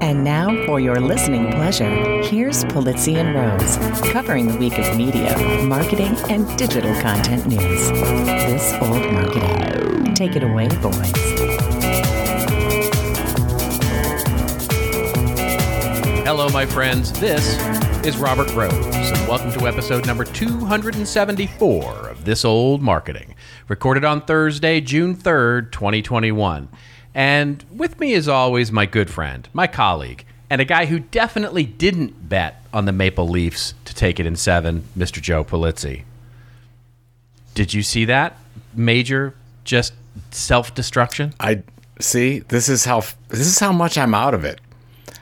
And now, for your listening pleasure, here's Pulizzi and Rose, covering the week of media, marketing, and digital content news. This old marketing. Take it away, boys. Hello, my friends. This is Robert Rose, and welcome to episode number 274 of This Old Marketing, recorded on Thursday, June 3rd, 2021. And with me, as always, my good friend, my colleague, and a guy who definitely didn't bet on the Maple Leafs to take it in seven, Mr. Joe Pulizzi. Did you see that? Major, just self destruction? I see. This is how this is how much I'm out of it.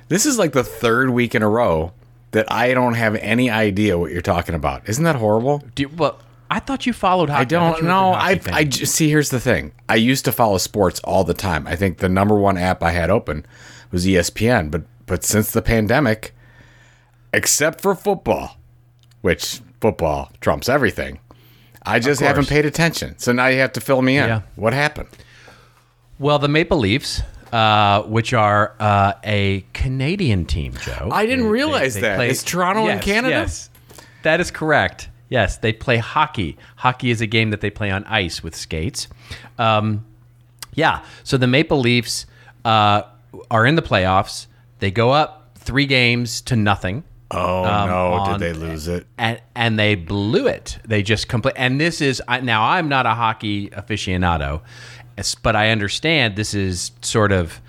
This is like the third week in a row that I don't have any idea what you're talking about. Isn't that horrible? Do you, well, I thought you followed hockey. I don't thought you were a know. I fan. I j- see. Here's the thing. I used to follow sports all the time. I think the number one app I had open was ESPN. But but since the pandemic, except for football, which football trumps everything, I just haven't paid attention. So now you have to fill me in. Yeah. What happened? Well, the Maple Leafs, uh, which are uh, a Canadian team, Joe. I didn't realize that. Is Toronto in Yes, Canada? Yes, that is correct. Yes, they play hockey. Hockey is a game that they play on ice with skates. Um, yeah, so the Maple Leafs uh, are in the playoffs. They go up three games to nothing. Oh Um, no! on- Did they lose it? and and they blew it. They just complete. And this is now I'm not a hockey aficionado, but I understand this is sort of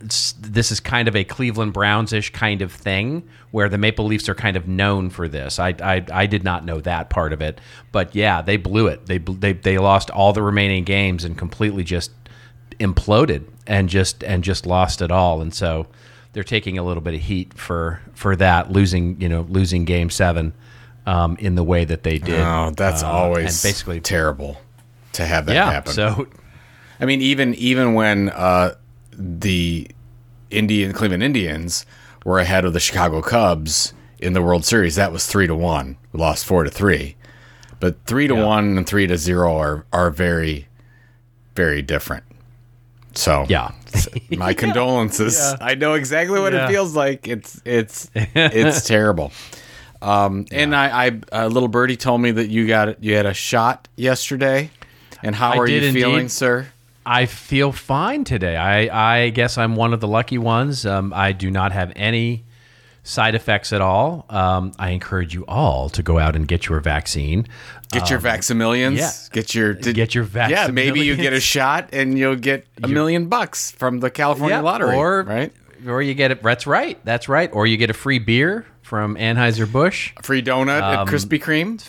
this is kind of a Cleveland Browns ish kind of thing where the Maple Leafs are kind of known for this. I, I I did not know that part of it, but yeah, they blew it. They they they lost all the remaining games and completely just imploded and just and just lost it all. And so they're taking a little bit of heat for for that losing you know losing game seven um, in the way that they did. Oh, that's Uh, always and basically terrible to have that yeah. happen. So I mean, even even when uh, the Indian Cleveland Indians were ahead of the Chicago Cubs in the World Series, that was three to one. We lost four to three, but three to Yeah. one and three to zero are are very very different. So yeah, my condolences. I know exactly what Yeah. it feels like. It's it's it's terrible. Um, and I, I a little birdie told me that you got you had a shot yesterday. And how I are you did feeling, indeed. sir? I feel fine today. I I guess I'm one of the lucky ones. Um, I do not have any side effects at all. Um, I encourage you all to go out and get your vaccine. Get your Vaxamillions. Um, yeah. Get your did- Get your vaccine. Yeah, maybe you get a shot and you'll get a million bucks from the California Yeah, lottery. or right? or you get it. That's right. That's right. Or you get a free beer from Anheuser Busch. A free donut Um, at Krispy Kreme.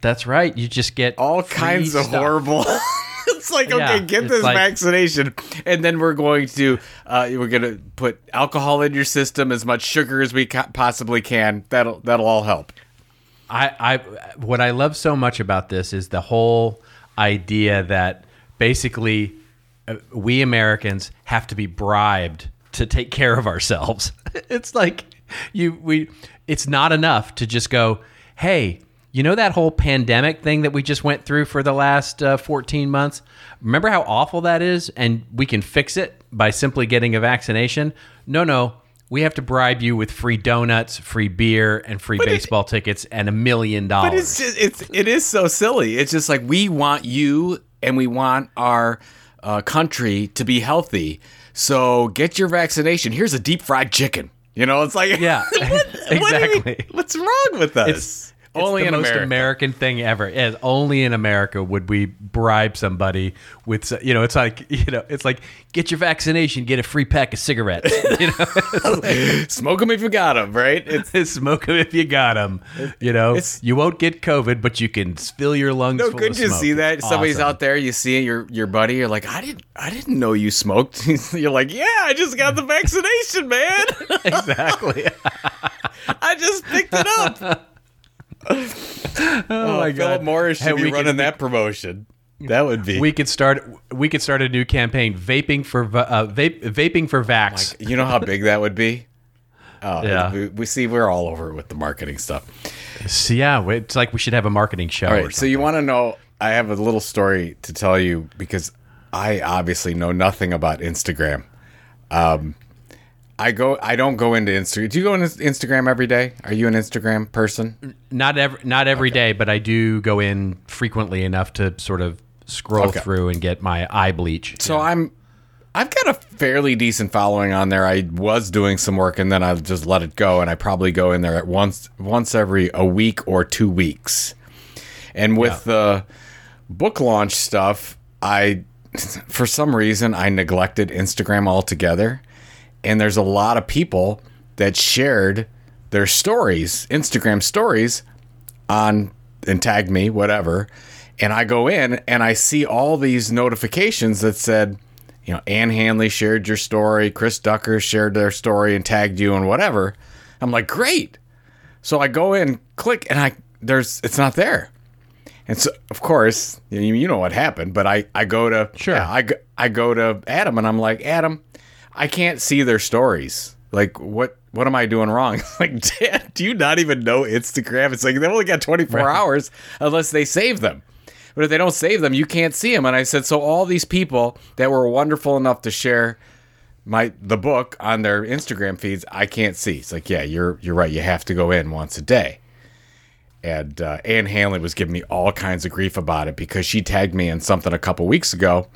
That's right. You just get All kinds of stuff. horrible. it's like okay, Yeah, get this like- vaccination, and then we're going to uh, we're going to put alcohol in your system, as much sugar as we ca- possibly can. That'll that'll all help. I, I what I love so much about this is the whole idea that basically uh, we Americans have to be bribed to take care of ourselves. it's like you we it's not enough to just go, "Hey, you know that whole pandemic thing that we just went through for the last uh, 14 months? Remember how awful that is and we can fix it by simply getting a vaccination?" No, no. We have to bribe you with free donuts, free beer, and free baseball tickets and a million dollars. But it's just it's it is so silly. It's just like we want you and we want our uh, country to be healthy. So get your vaccination. Here's a deep fried chicken. You know, it's like Yeah, what, what exactly. what's wrong with us? It's- only the in most America. American thing ever. Yes, only in America would we bribe somebody with, you know, it's like, you know, it's like get your vaccination, get a free pack of cigarettes. You know, Smoke them if you got them, right? It's smoke them if you got them. You know, you won't get COVID, but you can fill your lungs. no of to smoke. see that It's somebody's awesome. out there. You see your your buddy. You're like, I didn't I didn't know you smoked. you're like, yeah, I just got the vaccination, man. exactly. I just picked it up. oh, my Philip God. Morris should Hey, be running could- that promotion. That would be. we could start. We could start a new campaign: vaping for uh, vape, vaping for vax. you know how big that would be. Oh, Yeah. We, we see we're all over with the marketing stuff. So, yeah, it's like we should have a marketing show. All or right. So you want to know? I have a little story to tell you because I obviously know nothing about Instagram. Um, I go. I don't go into Instagram. Do you go into Instagram every day? Are you an Instagram person? Not every not every day, but I do go in frequently enough to sort of scroll Okay. through and get my eye bleach. So I'm. I've got a fairly decent following on there. I was doing some work and then I just let it go, and I probably go in there at once once every a week or two weeks. And with the book launch stuff, I for some reason I neglected Instagram altogether. And there's a lot of people that shared their stories, Instagram stories on and tagged me, whatever. And I go in and I see all these notifications that said, you know, Ann Handley shared your story, Chris Ducker shared their story and tagged you and whatever. I'm like, great. So I go in, click, and I there's it's not there. And so, of course, you, you know what happened, but I, I go to Sure. yeah, I, I go to Adam and I'm like, Adam, I can't see their stories. Like, what what am I doing wrong? like, Dad, do you not even know Instagram? It's like they only got 24 Right. hours unless they save them. But if they don't save them, you can't see them. And I said, so all these people that were wonderful enough to share my the book on their Instagram feeds, I can't see. It's like, yeah, you're you're right. You have to go in once a day. And uh, Ann Handley was giving me all kinds of grief about it because she tagged me in something a couple weeks ago,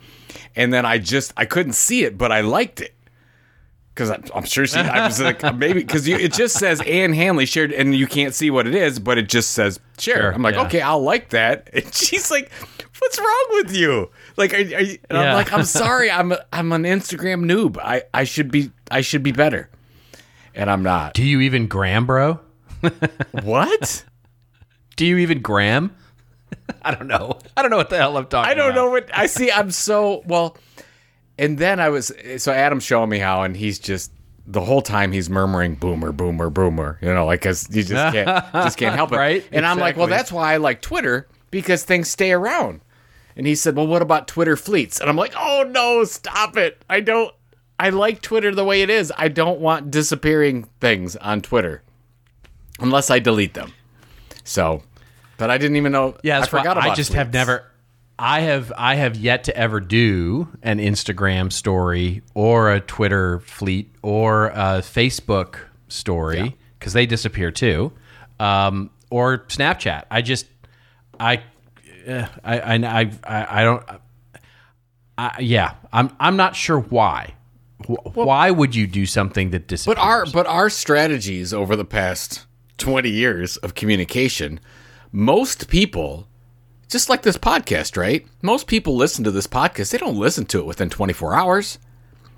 and then I just I couldn't see it, but I liked it because I'm, I'm sure she I was like maybe because it just says Ann Handley shared, and you can't see what it is, but it just says share. Sure, I'm like, yeah. okay, I'll like that. And she's like, what's wrong with you? Like, are, are you, and I'm like, I'm sorry, I'm a, I'm an Instagram noob. I I should be I should be better, and I'm not. Do you even gram, bro? What? Do you even gram? I don't know. I don't know what the hell I'm talking. I don't about. know what I see. I'm so well. And then I was so Adam's showing me how, and he's just the whole time he's murmuring "boomer, boomer, boomer," you know, like because you just can't just can't help it. Right, And I'm like, well, that's why I like Twitter because things stay around. And he said, well, what about Twitter fleets? And I'm like, oh no, stop it! I don't. I like Twitter the way it is. I don't want disappearing things on Twitter unless I delete them. So, but I didn't even know. Yeah, I forgot about. I just have never. I have I have yet to ever do an Instagram story or a Twitter fleet or a Facebook story because they disappear too, um, or Snapchat. I just I uh, I, I I I I don't. I, yeah, I'm I'm not sure why. Wh- Why would you do something that disappears? But our but our strategies over the past 20 years of communication, most people just like this podcast, right? Most people listen to this podcast. They don't listen to it within 24 hours.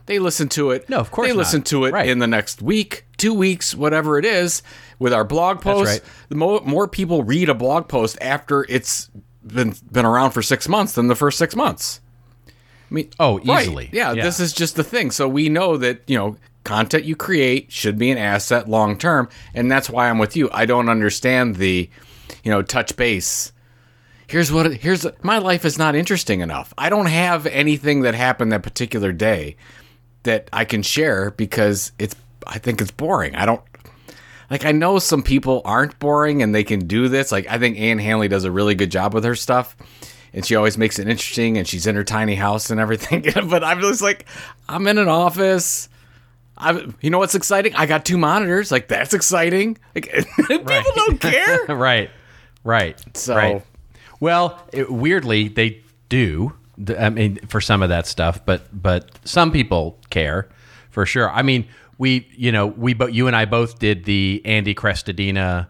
They listen to it. No, of course They not. listen to it Right. in the next week, two weeks, whatever it is. With our blog posts, right. the mo- more people read a blog post after it's been been around for six months than the first six months. I mean, Oh, right. easily. Yeah, Yeah. this is just the thing. So we know that you know content you create should be an asset long term, and that's why I'm with you. I don't understand the, you know, touch base. Here's what. it- Here's my life is not interesting enough. I don't have anything that happened that particular day that I can share because it's. I think it's boring. I don't. Like I know some people aren't boring and they can do this. Like I think Ann Handley does a really good job with her stuff. And she always makes it interesting and she's in her tiny house and everything. but I'm just like, I'm in an office. I you know what's exciting? I got two monitors. Like that's exciting. Like people don't care. right, right. So- right. Well, it, weirdly, they do. I mean, for some of that stuff, but but some people care for sure. I mean, we you know we bo- you and I both did the Andy Crestodina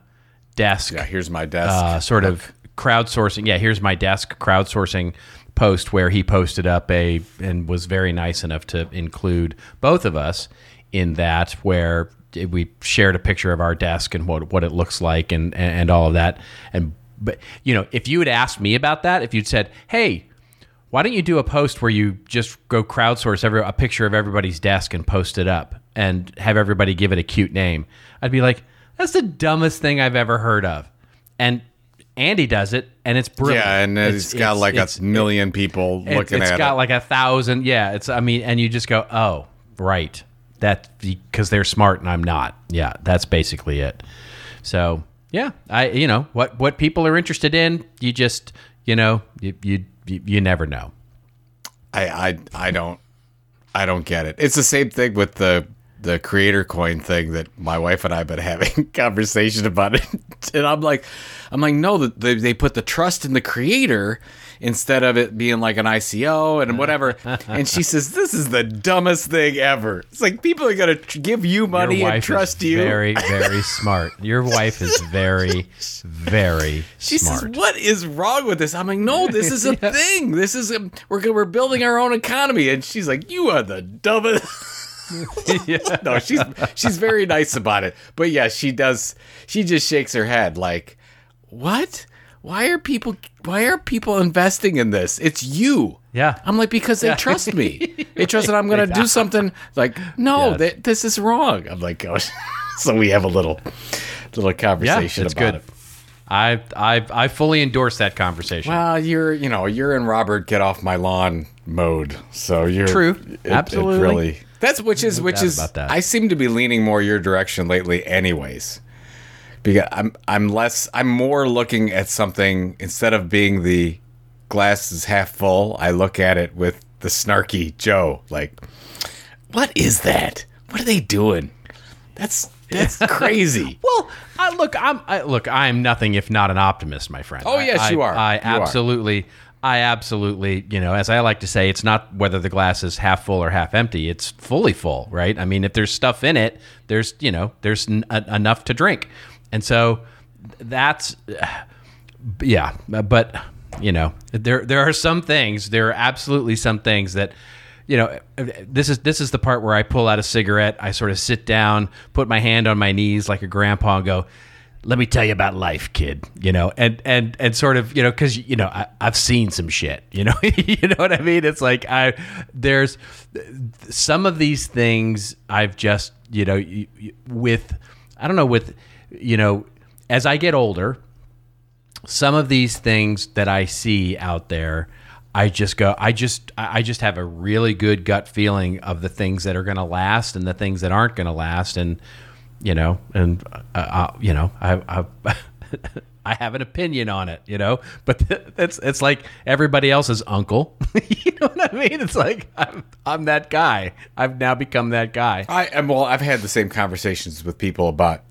desk Yeah, here's my desk. uh, sort of crowdsourcing. Yeah, here's my desk crowdsourcing post where he posted up a and was very nice enough to include both of us in that where we shared a picture of our desk and what what it looks like and and, and all of that. And but you know, if you had asked me about that, if you'd said, "Hey, why don't you do a post where you just go crowdsource every a picture of everybody's desk and post it up and have everybody give it a cute name? I'd be like, that's the dumbest thing I've ever heard of. And Andy does it, and it's brilliant. yeah, and It's- it's got it's- like it's- a million people looking at it. It's got like a thousand. Yeah, it's. I mean, and you just go, oh, right, that because they're smart and I'm not. Yeah, that's basically it. So yeah, I you know what what people are interested in, you just you know you you you, never know. I, I I don't I don't get it. It's the same thing with the the creator coin thing that my wife and I've been having conversation about it, and I'm like, I'm like, no, they they put the trust in the creator instead of it being like an ICO and uh-huh. whatever. and she says, this is the dumbest thing ever. It's like people are gonna tr- give you money and trust you. Very, very smart. Your wife is very, very smart. She smart. says, "What is wrong with this?" I'm like, "No, this is a thing. This is a, we're we're building our own economy." And she's like, "You are the dumbest." no, she's she's very nice about it. But yeah, she does. She just shakes her head like, "What? Why are people? Why are people investing in this? It's you." Yeah. I'm like because they trust me. They trust that I'm going to do something. Like, no, Yes. th- this is wrong. I'm like, oh. so we have a little little conversation yeah, it's about good. it. I, I, I fully endorse that conversation. Well, you're you know you're in Robert get off my lawn mode, so you're True. it- it Absolutely. really that's which is which is about that. I seem to be leaning more your direction lately, anyways. Because I'm I'm less I'm more looking at something instead of being the glass is half full. I look at it with the snarky Joe, like, what is that? What are they doing? That's that's crazy. Well, I, look, I'm I, look. I am nothing if not an optimist, my friend. Oh, I- yes, I, you are. I You are. absolutely, I absolutely. You know, as I like to say, it's not whether the glass is half full or half empty. It's fully full, right? I mean, if there's stuff in it, there's you know, there's n- enough to drink, and so that's yeah. But you know, there there are some things. There are absolutely some things that you know this is this is the part where I pull out a cigarette. I sort of sit down, put my hand on my knees like a grandpa, and go. Let me tell you about life, kid. You know, and and and sort of, you know, because you know, I, I've seen some shit. You know, you know what I mean. It's like I there's some of these things I've just, you know, with I don't know with, you know, as I get older, some of these things that I see out there, I just go, I just, I just have a really good gut feeling of the things that are going to last and the things that aren't going to last, and you know, and uh, uh, you know, I, I, I have an opinion on it, you know, but it's it's like everybody else's uncle, you know what I mean? It's like I'm, I'm that guy. I've now become that guy. I am well. I've had the same conversations with people about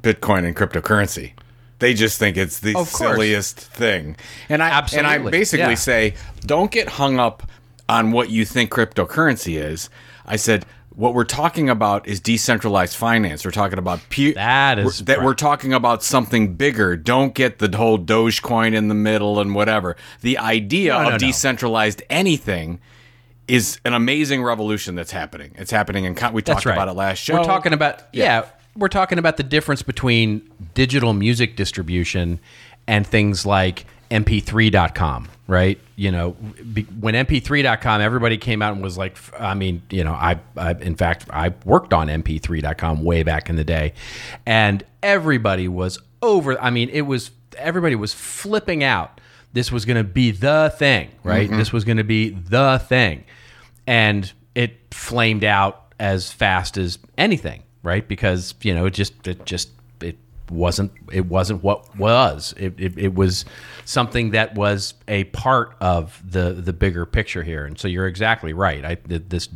Bitcoin and cryptocurrency. They just think it's the silliest thing, and I and I basically yeah. say, don't get hung up on what you think cryptocurrency is. I said. What we're talking about is decentralized finance. We're talking about pu- That is we're- that right. we're talking about something bigger. Don't get the whole Dogecoin in the middle and whatever. The idea No, of no, no. decentralized anything is an amazing revolution that's happening. It's happening in. We talked right. about it last show. We're talking about Yeah. yeah. We're talking about the difference between digital music distribution and things like mp3.com, right? You know, be, when mp3.com everybody came out and was like i mean, you know, I, I in fact I worked on mp3.com way back in the day and everybody was over I mean, it was everybody was flipping out. This was going to be the thing, right? Mm-hmm. This was going to be the thing and it flamed out as fast as anything, right? Because you know it just it just it wasn't it wasn't what was it, it, it was something that was a part of the the bigger picture here, and so you're exactly right. I this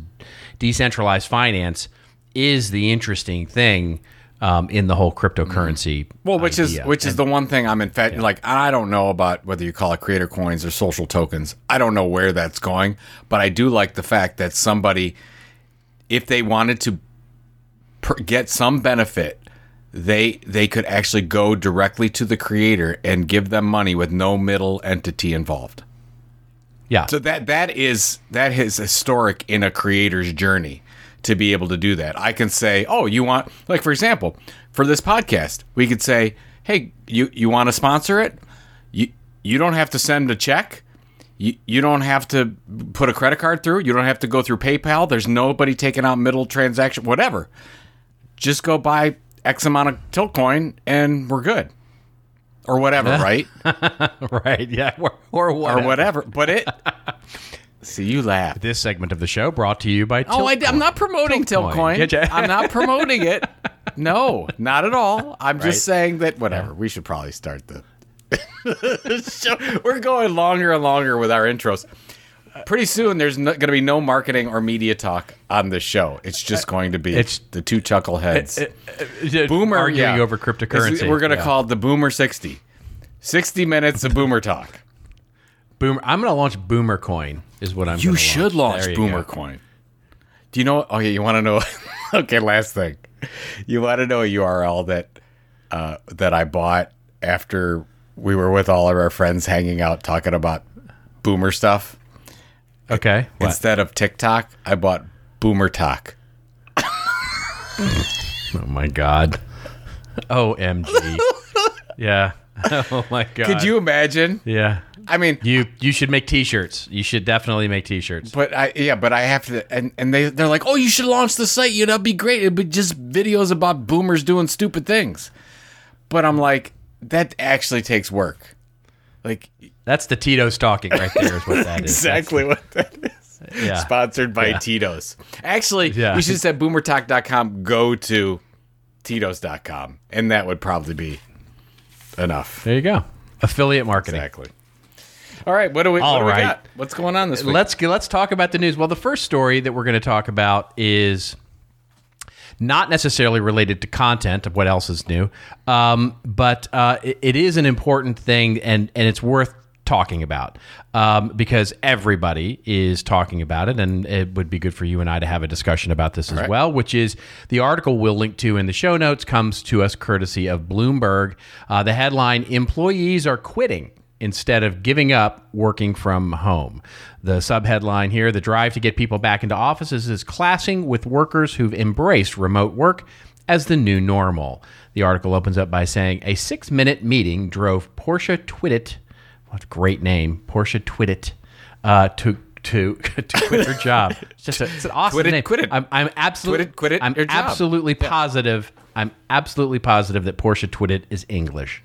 decentralized finance is the interesting thing um, in the whole cryptocurrency. Well, which is idea. which is the one thing I'm in fact like I don't know about whether you call it creator coins or social tokens. I don't know where that's going, but I do like the fact that somebody, if they wanted to per- get some benefit, they they could actually go directly to the creator and give them money with no middle entity involved. yeah. So that that is that is historic in a creator's journey to be able to do that. I can say, "Oh, you want like for example, for this podcast, we could say, "Hey, you you want to sponsor it? You you don't have to send a check. You you don't have to put a credit card through. You don't have to go through PayPal. There's nobody taking out middle transaction whatever. Just go buy X amount of Tiltcoin and we're good." Or whatever, right? right. Yeah. Or, or or whatever. whatever. But it See, you laugh. This segment of the show brought to you by. Oh, I, am not promoting Tiltcoin. Tiltcoin. I'm not promoting it. No, not at all. I'm Right. just saying that whatever. We should probably start the show. We're going longer and longer with our intros. Pretty soon there's no, going to be no marketing or media talk on this show. It's just going to be It's- the two chuckleheads. Boomer boomer arguing yeah. over cryptocurrency. is- we're going to Yeah. call it the Boomer 60. 60 minutes of Boomer talk. Boomer. I'm going to launch Boomer Coin. Is what I'm. You should launch you Boomer go. Coin. Do you know? Okay, you want to know? okay, last thing. You want to know a URL that uh, that I bought after we were with all of our friends hanging out talking about Boomer stuff. Okay. What? Instead of TikTok, I bought Boomer Talk. oh my god. Omg. yeah. Oh my god. Could you imagine? Yeah. I mean, You you should make T-shirts. You should definitely make T-shirts. But I yeah, but I have to and, and they they're like, Oh, you should launch the site, you know, that'd be great. It'd be just videos about boomers doing stupid things. But I'm like, that actually takes work. Like That's the Tito's talking right there. Is what that is. exactly what that is. Yeah. Sponsored by Tito's. Actually, Yeah. we should say boomertalk.com, go to Tito's.com. And that would probably be enough. There you go. Affiliate marketing. Exactly. All right, what do we, what All do we got? What's going on this week? Let's let's talk about the news. Well, the first story that we're going to talk about is not necessarily related to content of what else is new, um, but uh, it, it is an important thing, and and it's worth talking about um, because everybody is talking about it, and it would be good for you and I to have a discussion about this as well. Which is the article we'll link to in the show notes comes to us courtesy of Bloomberg. Uh, the headline: Employees are quitting instead of giving up working from home. The subheadline here the drive to get people back into offices is classing with workers who've embraced remote work as the new normal. The article opens up by saying a six minute meeting drove Portia Twittit, what a great name, Portia Twittit, uh, to. To, to quit her job. It's just a, it's an awesome Quit it, name. quit it. I'm, I'm absolutely Quit it, quit it, I'm job. absolutely positive. I'm absolutely positive that Portia Twittit is English.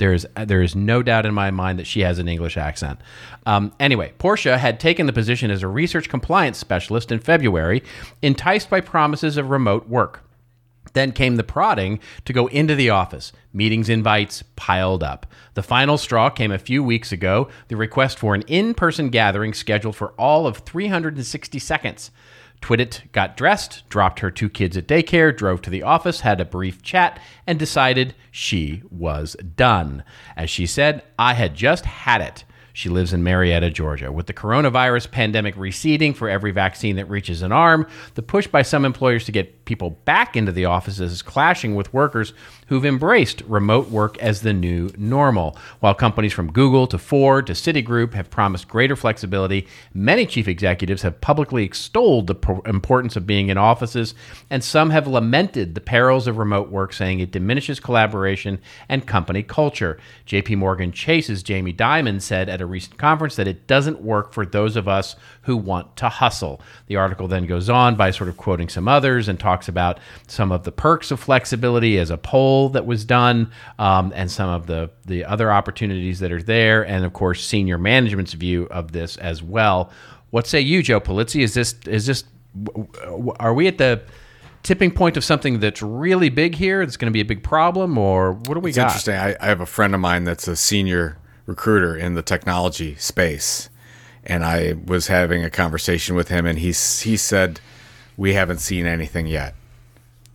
There's there is no doubt in my mind that she has an English accent. Um, anyway, Portia had taken the position as a research compliance specialist in February, enticed by promises of remote work. Then came the prodding to go into the office. Meetings invites piled up. The final straw came a few weeks ago the request for an in person gathering scheduled for all of 360 seconds. Twittit got dressed, dropped her two kids at daycare, drove to the office, had a brief chat, and decided she was done. As she said, I had just had it. She lives in Marietta, Georgia. With the coronavirus pandemic receding for every vaccine that reaches an arm, the push by some employers to get people back into the offices is clashing with workers who've embraced remote work as the new normal. While companies from Google to Ford to Citigroup have promised greater flexibility, many chief executives have publicly extolled the pro- importance of being in offices, and some have lamented the perils of remote work, saying it diminishes collaboration and company culture. JP Morgan Chase's Jamie Dimon said at a recent conference that it doesn't work for those of us who want to hustle. The article then goes on by sort of quoting some others and talks about some of the perks of flexibility as a poll that was done um, and some of the, the other opportunities that are there, and of course, senior management's view of this as well. What say you, Joe Pulizzi? Is this, is this, are we at the tipping point of something that's really big here that's going to be a big problem, or what do we It's got? interesting. I, I have a friend of mine that's a senior recruiter in the technology space, and I was having a conversation with him, and he he said, "We haven't seen anything yet.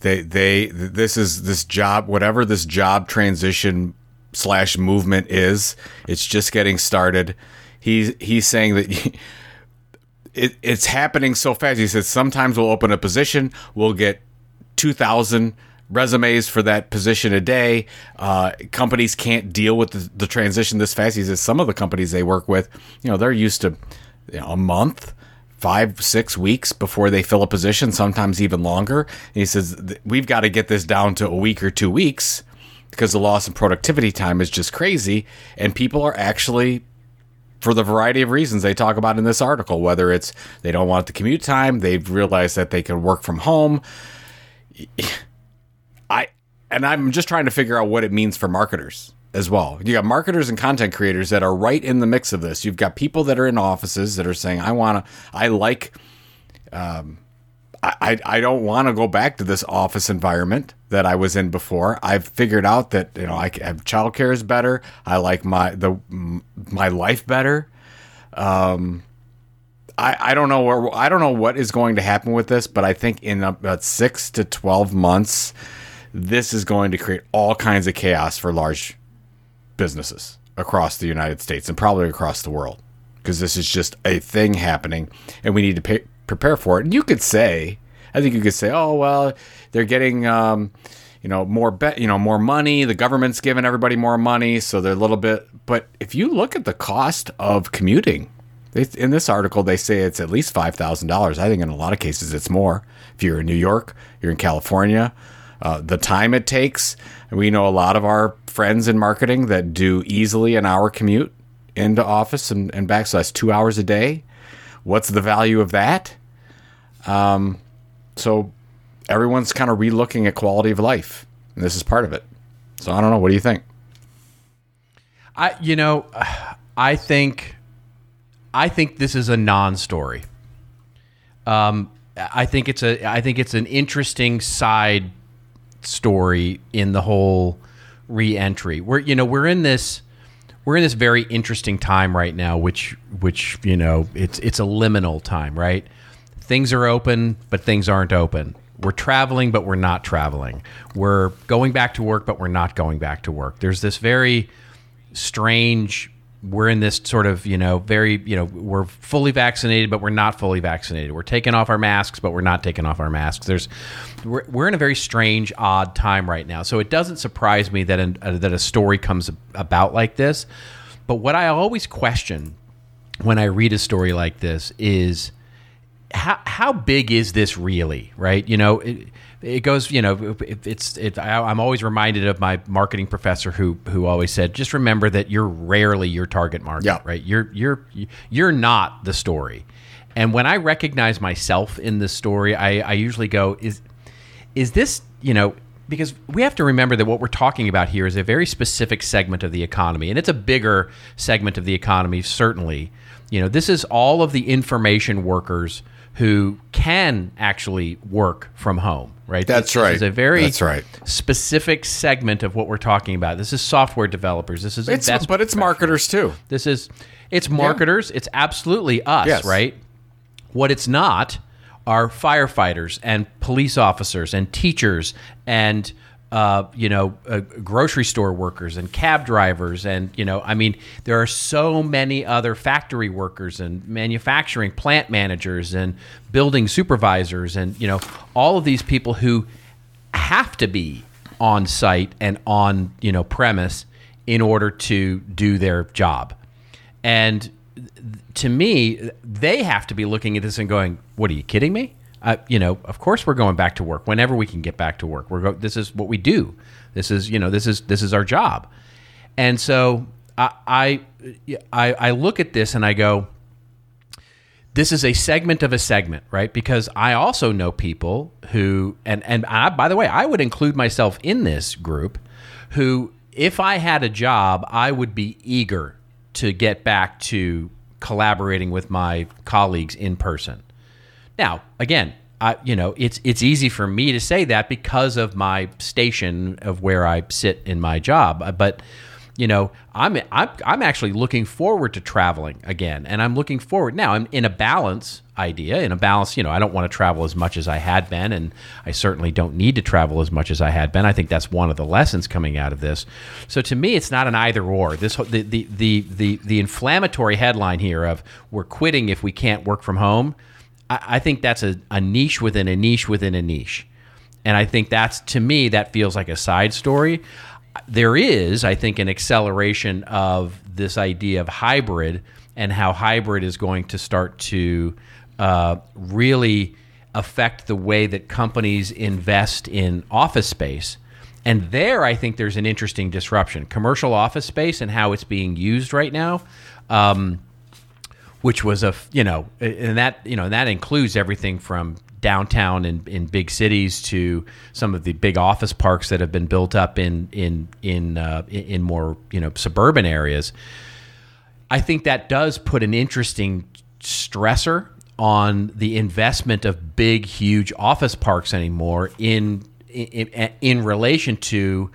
They they this is this job whatever this job transition slash movement is. It's just getting started. He's he's saying that." It, it's happening so fast. He says sometimes we'll open a position, we'll get 2,000 resumes for that position a day. Uh, companies can't deal with the, the transition this fast. He says some of the companies they work with, you know, they're used to you know, a month, five, six weeks before they fill a position, sometimes even longer. And he says we've got to get this down to a week or two weeks because the loss in productivity time is just crazy, and people are actually for the variety of reasons they talk about in this article, whether it's they don't want the commute time, they've realized that they can work from home. I and I'm just trying to figure out what it means for marketers as well. You got marketers and content creators that are right in the mix of this. You've got people that are in offices that are saying, "I want to, I like, um, I, I don't want to go back to this office environment that I was in before. I've figured out that you know I have childcare is better. I like my the my life better." I, I don't know where I don't know what is going to happen with this, but I think in about six to twelve months, this is going to create all kinds of chaos for large businesses across the United States and probably across the world because this is just a thing happening, and we need to pay, prepare for it. And you could say, I think you could say, oh well, they're getting. Um, you know more bet you know more money the government's giving everybody more money so they're a little bit but if you look at the cost of commuting they, in this article they say it's at least $5000 i think in a lot of cases it's more if you're in new york you're in california uh, the time it takes we know a lot of our friends in marketing that do easily an hour commute into office and, and back so that's two hours a day what's the value of that um, so everyone's kind of relooking at quality of life, and this is part of it. So I don't know. What do you think? I, you know, I think, I think this is a non-story. Um, I think it's a, I think it's an interesting side story in the whole re-entry. We're, you know, we're in this, we're in this very interesting time right now, which, which, you know, it's, it's a liminal time, right? Things are open, but things aren't open we're traveling, but we're not traveling. We're going back to work, but we're not going back to work. There's this very strange. We're in this sort of, you know, very, you know, we're fully vaccinated, but we're not fully vaccinated. We're taking off our masks, but we're not taking off our masks. There's, we're, we're in a very strange, odd time right now. So it doesn't surprise me that an, uh, that a story comes about like this. But what I always question when I read a story like this is how how big is this really? Right? You know, it, it goes. You know, it, it's it. I, am always reminded of my marketing professor who who always said, just remember that you're rarely your target market. Yeah. Right? You're you're you're not the story. And when I recognize myself in the story, I, I usually go, is is this you know because we have to remember that what we're talking about here is a very specific segment of the economy, and it's a bigger segment of the economy, certainly. You know, this is all of the information workers who can actually work from home, right? That's this, right. This is a very That's right. specific segment of what we're talking about. This is software developers. This is it's, but it's marketers too. This is it's marketers. Yeah. It's absolutely us, yes. right? What it's not are firefighters and police officers and teachers and uh, you know, uh, grocery store workers and cab drivers, and you know, I mean, there are so many other factory workers and manufacturing plant managers and building supervisors, and you know, all of these people who have to be on site and on you know premise in order to do their job, and to me, they have to be looking at this and going, "What are you kidding me?" Uh, you know, of course we're going back to work whenever we can get back to work. We're go- this is what we do. This is you know this is this is our job, and so I I I, look at this and I go, this is a segment of a segment, right? Because I also know people who, and and I, by the way, I would include myself in this group, who, if I had a job, I would be eager to get back to collaborating with my colleagues in person. Now, again, I, you know, it's it's easy for me to say that because of my station of where I sit in my job, uh, but you know, I'm I'm I'm actually looking forward to traveling again, and I'm looking forward now. I'm in a balance idea, in a balance. You know, I don't want to travel as much as I had been, and I certainly don't need to travel as much as I had been. I think that's one of the lessons coming out of this. So to me, it's not an either or. This the the the the, the inflammatory headline here of we're quitting if we can't work from home I, think that's a, a niche within a niche within a niche. And I think that's, to me, that feels like a side story. There is, I think, an acceleration of this idea of hybrid and how hybrid is going to start to uh, really affect the way that companies invest in office space. And there, I think there's an interesting disruption. Commercial office space and how it's being used right now. Um, which was a you know and that you know and that includes everything from downtown in, in big cities to some of the big office parks that have been built up in in in uh, in more you know suburban areas. I think that does put an interesting stressor on the investment of big, huge office parks anymore in in, in relation to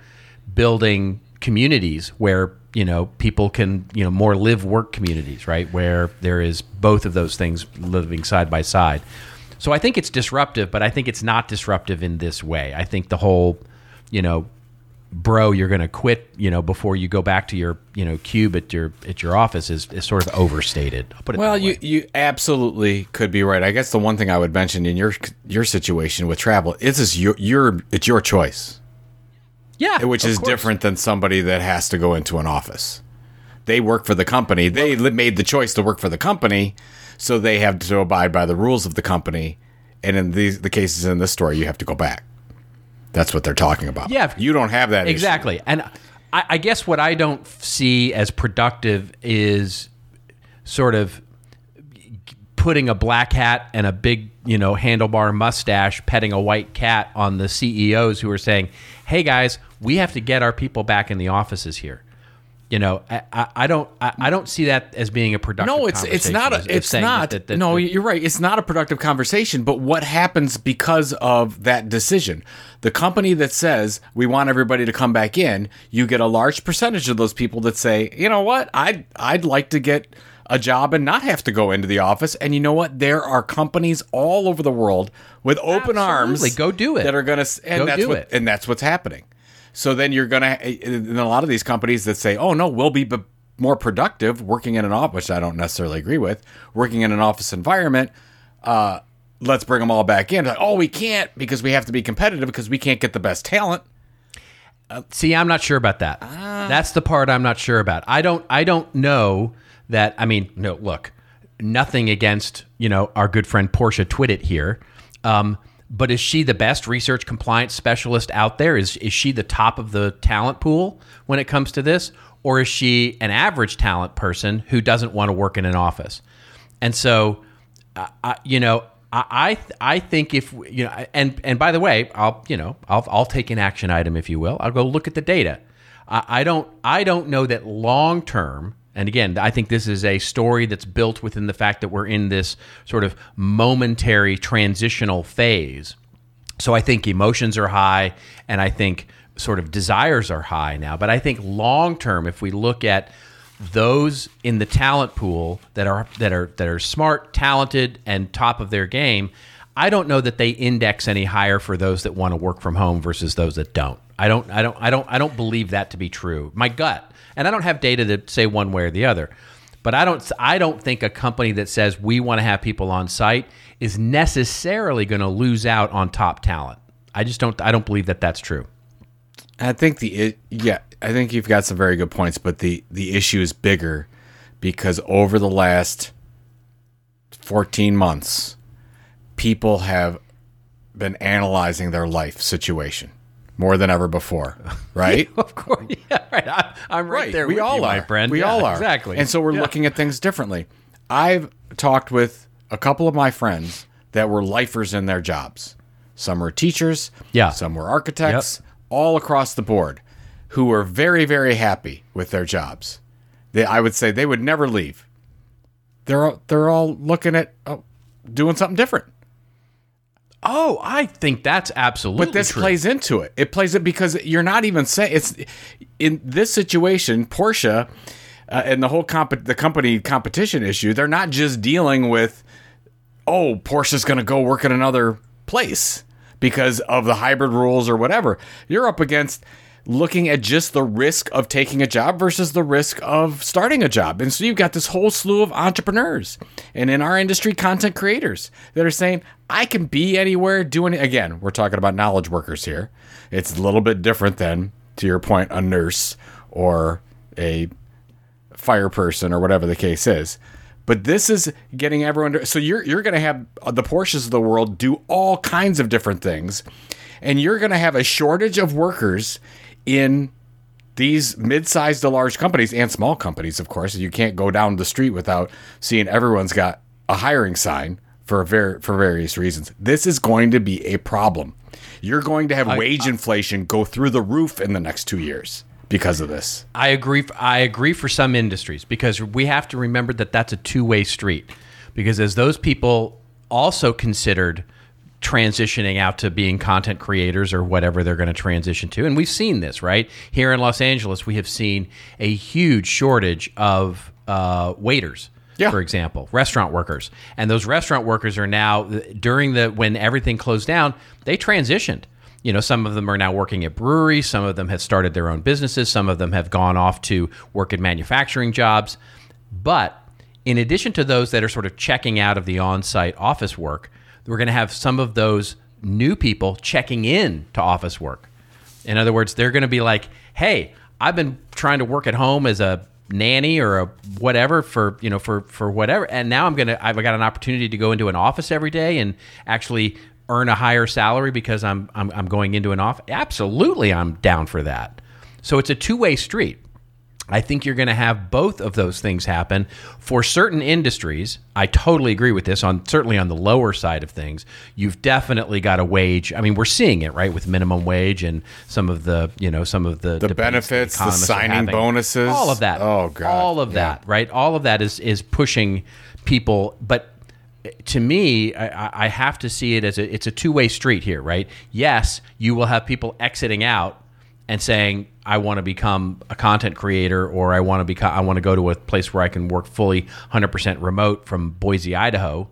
building communities where you know people can you know more live work communities right? Where there is both of those things living side by side. So i think it's disruptive but i think it's not disruptive in this way. I think the whole you know bro you're going to quit you know before you go back to your you know cube at your at your office is, is sort of overstated. I'll put it Well, you you absolutely could be right. I guess the one thing I would mention in your your situation with travel is is your your it's your choice, yeah which is course. different than somebody that has to go into an office. They work for the company. They made the choice to work for the company, so they have to abide by the rules of the company. And in these the cases in this story, you have to go back. That's what they're talking about. Yeah. you don't have that issue. exactly and I, I guess what i don't see as productive is sort of putting a black hat and a big you know handlebar mustache petting a white cat on the ceos who are saying hey guys we have to get our people back in the offices here you know i, I, I don't I, I don't see that as being a productive No, it's it's not. A, as it's not. that- that- no, that- you're right. It's not a productive conversation. But what happens because of that decision? The company that says we want everybody to come back in, you get a large percentage of those people that say, you know what, I'd I'd like to get a job and not have to go into the office. And you know what? There are companies all over the world with open arms. Absolutely. Go do it. That are going to and Go that's do what it. and that's what's happening. So then you're gonna in a lot of these companies that say, "Oh no, we'll be b- more productive working in an office," which I don't necessarily agree with. Working in an office environment, uh, let's bring them all back in. Like, oh, we can't because we have to be competitive because we can't get the best talent. Uh, see, I'm not sure about that. Ah. That's the part I'm not sure about. I don't I don't know that I mean, no, look, nothing against, you know, our good friend Portia Twittit here. Um, but is she the best research compliance specialist out there? Is is she the top of the talent pool when it comes to this? Or is she an average talent person who doesn't want to work in an office? And so I, I- you know, I I, I think if you know, and and by the way, I'll you know, I'll I'll take an action item if you will. I'll go look at the data. I don't I don't know that long term. And again, I think this is a story that's built within the fact that we're in this sort of momentary transitional phase. So I think emotions are high, and I think sort of desires are high now. But I think long term, if we look at those in the talent pool that are that are that are smart, talented, and top of their game, I don't know that they index any higher for those that want to work from home versus those that don't. I don't I don't I don't I don't believe that to be true. My gut, and I don't have data to say one way or the other. But I don't I don't think a company that says we want to have people on site is necessarily going to lose out on top talent. I just don't I don't believe that that's true. I think the it, yeah, I think you've got some very good points, but the the issue is bigger because over the last 14 months, people have been analyzing their life situation more than ever before, right? Of course, yeah, right. I, I'm right, there. we with all you, are, my friend. We Yeah, all are exactly. And so we're Yeah. looking at things differently. I've talked with a couple of my friends that were lifers in their jobs. Some were teachers. Yeah. Some were architects. All across the board, who were very, very happy with their jobs. They, I would say, they would never leave. They're all, they're all looking at oh, doing something different. Oh, I think that's absolutely. But this true. plays into it. It plays it because you're not even saying it's in this situation. Portia uh, and the whole comp- the company competition issue. They're not just dealing with oh Portia's going to go work at another place because of the hybrid rules or whatever. You're up against looking at just the risk of taking a job versus the risk of starting a job. And so you've got this whole slew of entrepreneurs and in our industry, content creators that are saying, I can be anywhere doing it. Again, we're talking about knowledge workers here. It's a little bit different than, to your point, a nurse or a fire person or whatever the case is. But this is getting everyone so you're you're going to have the Portias of the world do all kinds of different things and you're going to have a shortage of workers in these mid-sized to large companies and small companies of course you can't go down the street without seeing everyone's got a hiring sign for ver- for various reasons this is going to be a problem you're going to have wage inflation go through the roof in the next 2 years because of this I agree. I agree for some industries because we have to remember that that's a two-way street. Because as those people also considered transitioning out to being content creators or whatever they're going to transition to. And we've seen this, right? Here in Los Angeles, we have seen a huge shortage of uh, waiters. Yeah. For example, restaurant workers, and those restaurant workers are now during the when everything closed down, they transitioned. You know, some of them are now working at breweries, some of them have started their own businesses, some of them have gone off to work in manufacturing jobs. But in addition to those that are sort of checking out of the on-site office work, we're going to have some of those new people checking in to office work. In other words, they're going to be like, "Hey, I've been trying to work at home as a nanny or a whatever for you know for for whatever, and now I'm gonna I've got an opportunity to go into an office every day and actually earn a higher salary because I'm I'm, I'm going into an office. Absolutely, I'm down for that. So it's a two way street. I think you're going to have both of those things happen for certain industries. I totally agree with this on certainly on the lower side of things. You've definitely got a wage. I mean, we're seeing it right with minimum wage and some of the you know some of the The benefits, the signing bonuses. all of that. Oh, God. all of Yeah. that. Right, all of that is is pushing people, but to me, I, I- I have to see it as a, it's a two way street here, right? Yes, you will have people exiting out and saying, "I want to become a content creator," or "I want to become, I want to go to a place where I can work fully 100% remote from Boise, Idaho."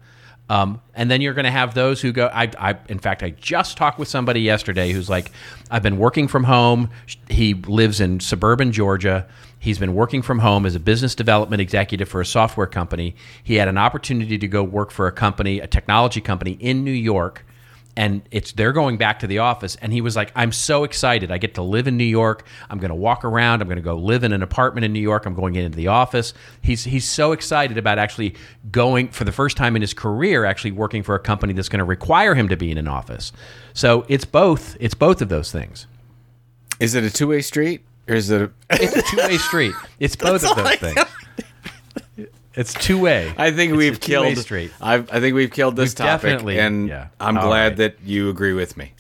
Um, and then you're going to have those who go. I, I, in fact, I just talked with somebody yesterday who's like, "I've been working from home." He lives in suburban Georgia. He's been working from home as a business development executive for a software company. He had an opportunity to go work for a company, a technology company in New York, and it's they're going back to the office. And he was like, "I'm so excited! I get to live in New York. I'm going to walk around. I'm going to go live in an apartment in New York. I'm going into the office." He's he's so excited about actually going for the first time in his career, actually working for a company that's going to require him to be in an office. So it's both. It's both of those things. Is it a two way street or is it? A, It's a two way street. It's both of those things. It's two way. I think we've killed. Street. I've, I think we've killed this We've topic, definitely- and yeah. I'm All glad right. that you agree with me.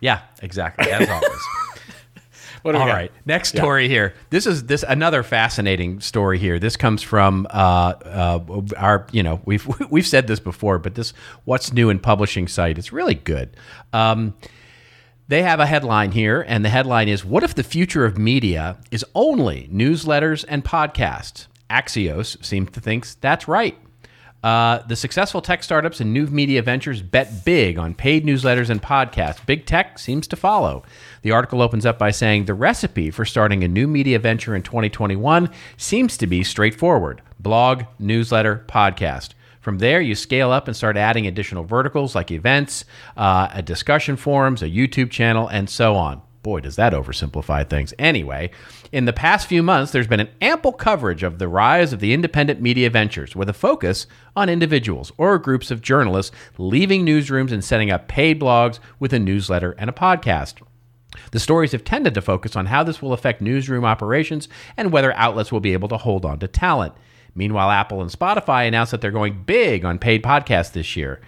Yeah, exactly. As always. All got? right. Next story here. This is this another fascinating story here. This comes from uh, uh, our, you know, we've we've said this before, but this what's new in publishing site. It's really good. Um, they have a headline here, and the headline is What if the future of media is only newsletters and podcasts? Axios seems to think that's right. Uh, the successful tech startups and new media ventures bet big on paid newsletters and podcasts. Big tech seems to follow. The article opens up by saying the recipe for starting a new media venture in 2021 seems to be straightforward blog, newsletter, podcast. From there, you scale up and start adding additional verticals like events, uh, a discussion forums, a YouTube channel, and so on. Boy, does that oversimplify things. Anyway, in the past few months, there's been an ample coverage of the rise of the independent media ventures with a focus on individuals or groups of journalists leaving newsrooms and setting up paid blogs with a newsletter and a podcast. The stories have tended to focus on how this will affect newsroom operations and whether outlets will be able to hold on to talent. Meanwhile, Apple and Spotify announced that they're going big on paid podcasts this year.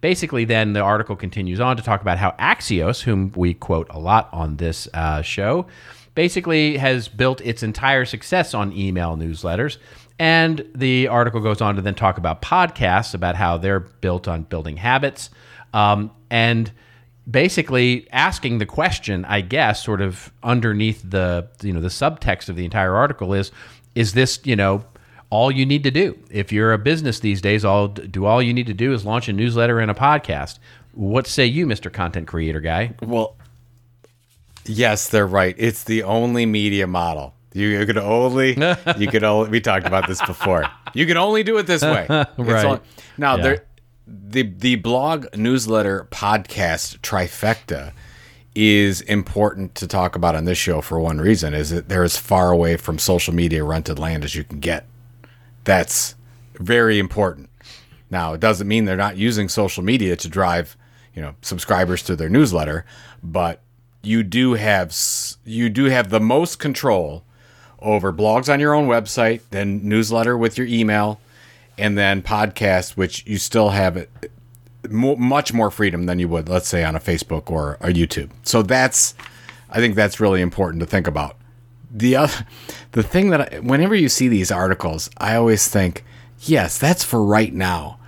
Basically, then the article continues on to talk about how Axios, whom we quote a lot on this uh, show, basically has built its entire success on email newsletters. And the article goes on to then talk about podcasts, about how they're built on building habits. Um, and basically asking the question, I guess, sort of underneath the you know the subtext of the entire article is, is this you know all you need to do if you're a business these days? All do all you need to do is launch a newsletter and a podcast. What say you, Mister Content Creator Guy? Well, yes, they're right. It's the only media model. You, you could only you could only we talked about this before. You can only do it this way. It's Right. only- now Yeah. there the the blog newsletter podcast trifecta is important to talk about on this show for one reason is that they're as far away from social media rented land as you can get. That's very important. Now, it doesn't mean they're not using social media to drive, you know, subscribers to their newsletter, but you do have you do have the most control over blogs on your own website, then newsletter with your email, and then podcast, which you still have it much more freedom than you would, let's say, on a Facebook or a YouTube. So that's, I think that's really important to think about. The other, the thing that I, whenever you see these articles, I always think, yes, that's for right now.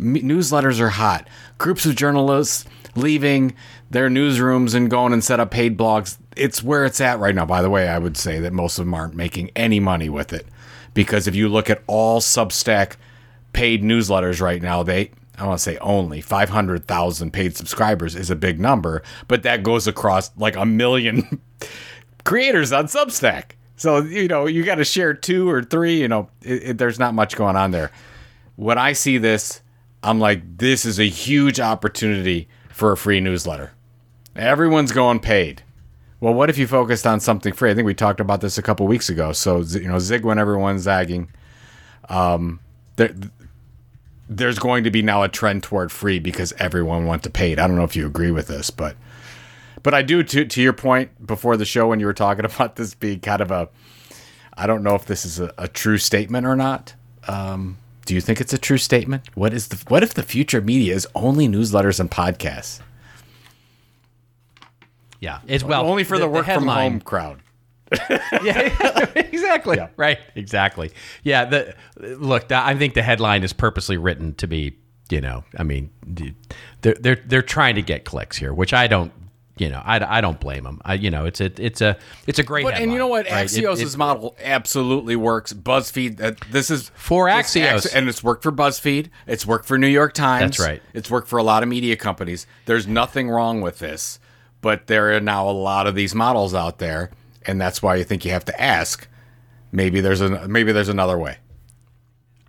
Newsletters are hot. Groups of journalists leaving their newsrooms and going and set up paid blogs. It's where it's at right now. By the way, I would say that most of them aren't making any money with it because if you look at all Substack paid newsletters right now, they I want to say only 500,000 paid subscribers is a big number, but that goes across like a million creators on Substack. So, you know, you got to share two or three, you know, it, it, there's not much going on there. When I see this, I'm like, this is a huge opportunity for a free newsletter. Everyone's going paid. Well, what if you focused on something free? I think we talked about this a couple weeks ago. So, you know, zig when everyone's zagging. Um, there, there's going to be now a trend toward free because everyone wants to paid. I don't know if you agree with this, but but I do to to your point before the show when you were talking about this being kind of a I don't know if this is a, a true statement or not. Um, do you think it's a true statement? What is the what if the future media is only newsletters and podcasts? Yeah, it's well only for the, the work the from home crowd. yeah, exactly. Yeah. Right. Exactly. Yeah. The look. I think the headline is purposely written to be. You know. I mean, they're they're they're trying to get clicks here, which I don't. You know, I, I don't blame them. I, you know, it's a it's a it's a great. But, and you know what, right? Axios' it, it, model absolutely works. BuzzFeed. Uh, this is for Axios, and it's worked for BuzzFeed. It's worked for New York Times. That's right. It's worked for a lot of media companies. There's nothing wrong with this, but there are now a lot of these models out there and that's why I think you have to ask. Maybe there's a maybe there's another way.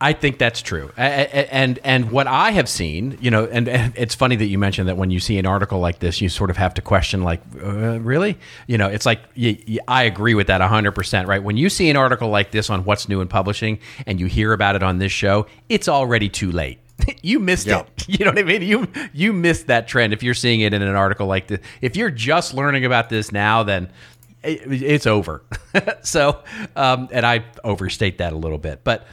I think that's true, and and what I have seen, you know, and, and, it's funny that you mentioned that when you see an article like this, you sort of have to question, like, uh, really, you know, it's like you, you, I agree with that hundred percent, right? When you see an article like this on what's new in publishing, and you hear about it on this show, it's already too late. you missed it. You know what I mean? You you missed that trend if you're seeing it in an article like this. If you're just learning about this now, then it, it's over. so, um, and I overstate that a little bit. But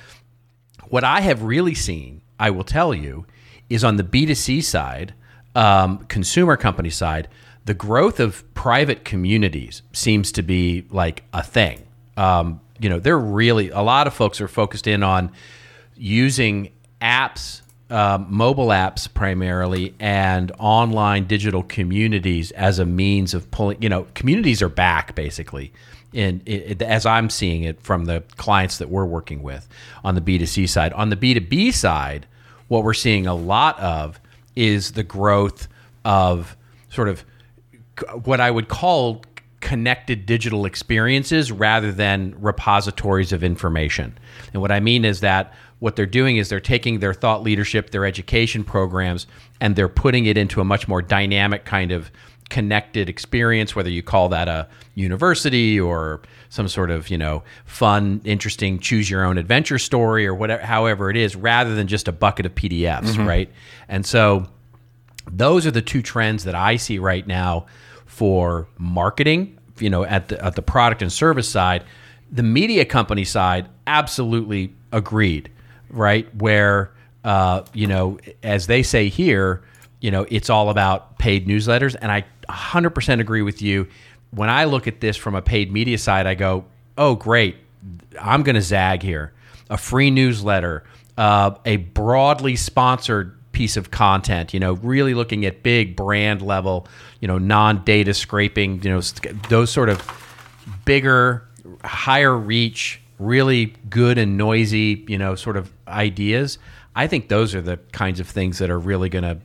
what I have really seen, I will tell you, is on the B2C side, um, consumer company side, the growth of private communities seems to be like a thing. Um, you know, they're really, a lot of folks are focused in on using apps um, mobile apps primarily and online digital communities as a means of pulling you know communities are back basically in, in, as i'm seeing it from the clients that we're working with on the b2c side. On the b2b side what we're seeing a lot of is the growth of sort of what i would call connected digital experiences rather than repositories of information. And what i mean is that what they're doing is they're taking their thought leadership, their education programs, and they're putting it into a much more dynamic kind of connected experience whether you call that a university or some sort of you know fun interesting choose your own adventure story or whatever however it is rather than just a bucket of pdfs mm-hmm. right and so those are the two trends that i see right now for marketing you know at the at the product and service side the media company side absolutely agreed right? Where, uh, you know, as they say here, you know, it's all about paid newsletters. And I 100% agree with you. When I look at this from a paid media side, I go, oh, great. I'm going to zag here. A free newsletter, uh, a broadly sponsored piece of content, you know, really looking at big brand level, you know, non data scraping, you know, those sort of bigger, higher reach, really good and noisy, you know, sort of ideas. I think those are the kinds of things that are really going to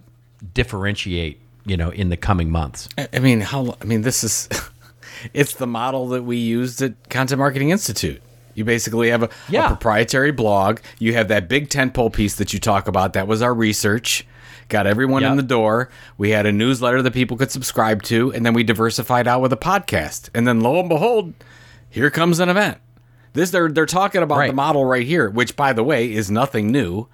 differentiate, you know, in the coming months. I mean, how? I mean, this is it's the model that we used at Content Marketing Institute. You basically have a, yeah. a proprietary blog. You have that big tentpole piece that you talk about. That was our research. Got everyone yep. in the door. We had a newsletter that people could subscribe to, and then we diversified out with a podcast. And then lo and behold, here comes an event. This they're they're talking about right. the model right here, which by the way is nothing new.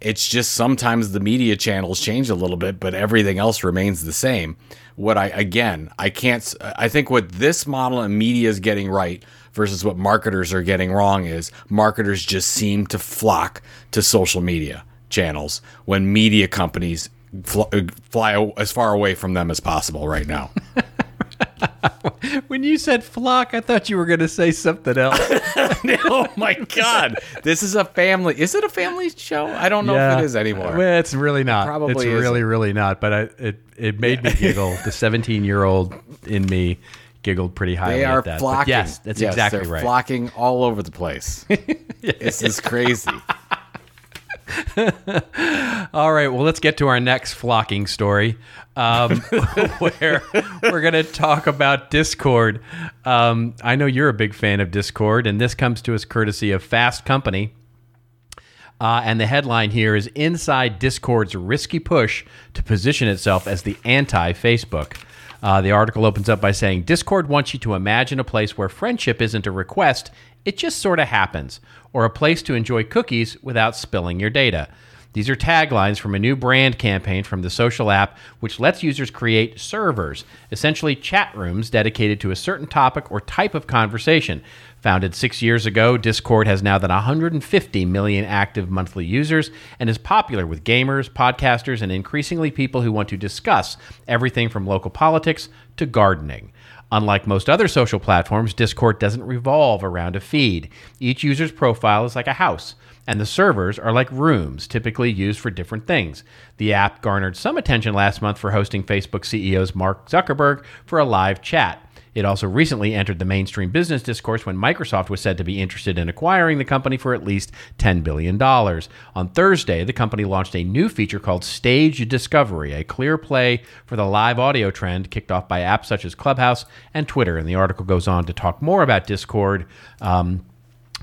It's just sometimes the media channels change a little bit, but everything else remains the same. What I again, I can't I think what this model and media is getting right versus what marketers are getting wrong is marketers just seem to flock to social media channels when media companies uh, fly, fly as far away from them as possible right now. when you said flock, I thought you were going to say something else. oh my god, this is a family. Is it a family show? I don't know if it is anymore. Well, it's really not. probably it's isn't. really, really not. But I, it it made me giggle. the 17 year old in me giggled pretty highly They are at that. But flocking. yes, that's Yes, exactly they're right. Flocking all over the place. This is crazy. All right, well, let's get to our next flocking story, um, where we're going to talk about Discord. Um, I know you're a big fan of Discord, and this comes to us courtesy of Fast Company. Uh, and the headline here is Inside Discord's Risky Push to Position Itself as the Anti Facebook. Uh, the article opens up by saying Discord wants you to imagine a place where friendship isn't a request, it just sort of happens, or a place to enjoy cookies without spilling your data. These are taglines from a new brand campaign from the social app, which lets users create servers, essentially chat rooms dedicated to a certain topic or type of conversation. Founded six years ago, Discord has now than 150 million active monthly users and is popular with gamers, podcasters, and increasingly people who want to discuss everything from local politics to gardening. Unlike most other social platforms, Discord doesn't revolve around a feed. Each user's profile is like a house, and the servers are like rooms, typically used for different things. The app garnered some attention last month for hosting Facebook CEO's Mark Zuckerberg for a live chat. It also recently entered the mainstream business discourse when Microsoft was said to be interested in acquiring the company for at least $10 billion. On Thursday, the company launched a new feature called Stage Discovery, a clear play for the live audio trend kicked off by apps such as Clubhouse and Twitter. And the article goes on to talk more about Discord. Um,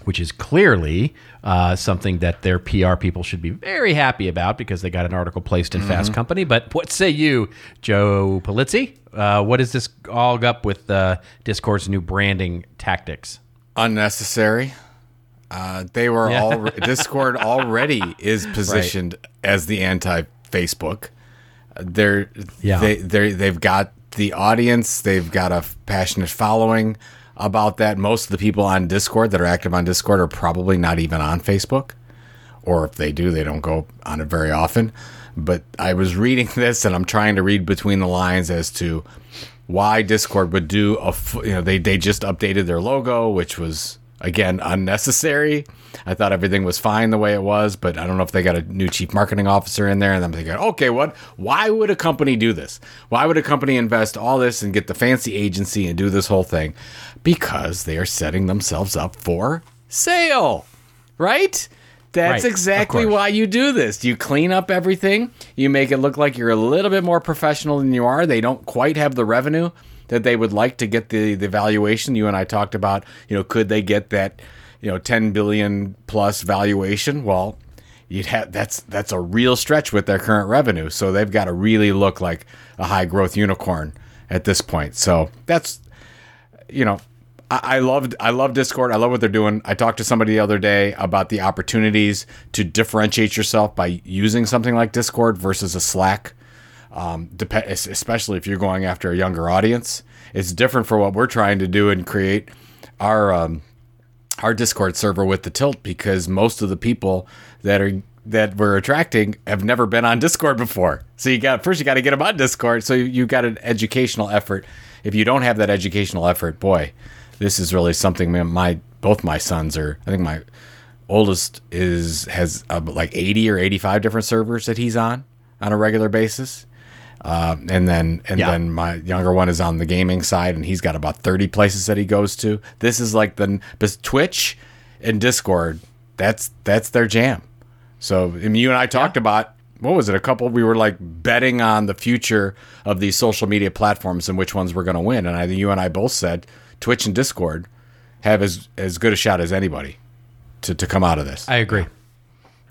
which is clearly uh, something that their PR people should be very happy about because they got an article placed in Fast Company. But what say you, Joe Pulizzi? Uh, what is this all up with uh, Discord's new branding tactics? Unnecessary. Uh, they were all Discord already is positioned as the anti Facebook. They're Yeah. they they they've got the audience. They've got a passionate following about that. Most of the people on Discord that are active on Discord are probably not even on Facebook, or if they do, they don't go on it very often. But I was reading this, and I'm trying to read between the lines as to why Discord would do a you know, they they just updated their logo, which was again unnecessary. I thought everything was fine the way it was, but I don't know if they got a new chief marketing officer in there, and I'm thinking, okay, what? Why would a company do this? Why would a company invest all this and get the fancy agency and do this whole thing? Because they are setting themselves up for sale, right? That's Right, exactly why you do this. You clean up everything. You make it look like you're a little bit more professional than you are. They don't quite have the revenue that they would like to get the the valuation you and I talked about. You know, could they get that, you know, 10 billion plus valuation? Well, you'd have that's that's a real stretch with their current revenue. So they've got to really look like a high growth unicorn at this point. So that's you know, I, loved I love Discord. I love what they're doing. I talked to somebody the other day about the opportunities to differentiate yourself by using something like Discord versus a Slack. Um, dep- especially if you're going after a younger audience, it's different for what we're trying to do and create our um, our Discord server with the tilt because most of the people that are that we're attracting have never been on Discord before. So you got first you got to get them on Discord. So you, got an educational effort. If you don't have that educational effort, boy, this is really something. My, both my sons are. I think my oldest is has uh, like eighty or eighty five different servers that he's on on a regular basis. Uh, and then and Yeah. then my younger one is on the gaming side, and he's got about thirty places that he goes to. This is like the Twitch and Discord. That's that's their jam. So I mean, you and I talked about what was it? A couple. We were like betting on the future of these social media platforms and which ones were going to win. And I think you and I both said Twitch and Discord have as as good a shot as anybody to to come out of this. I agree.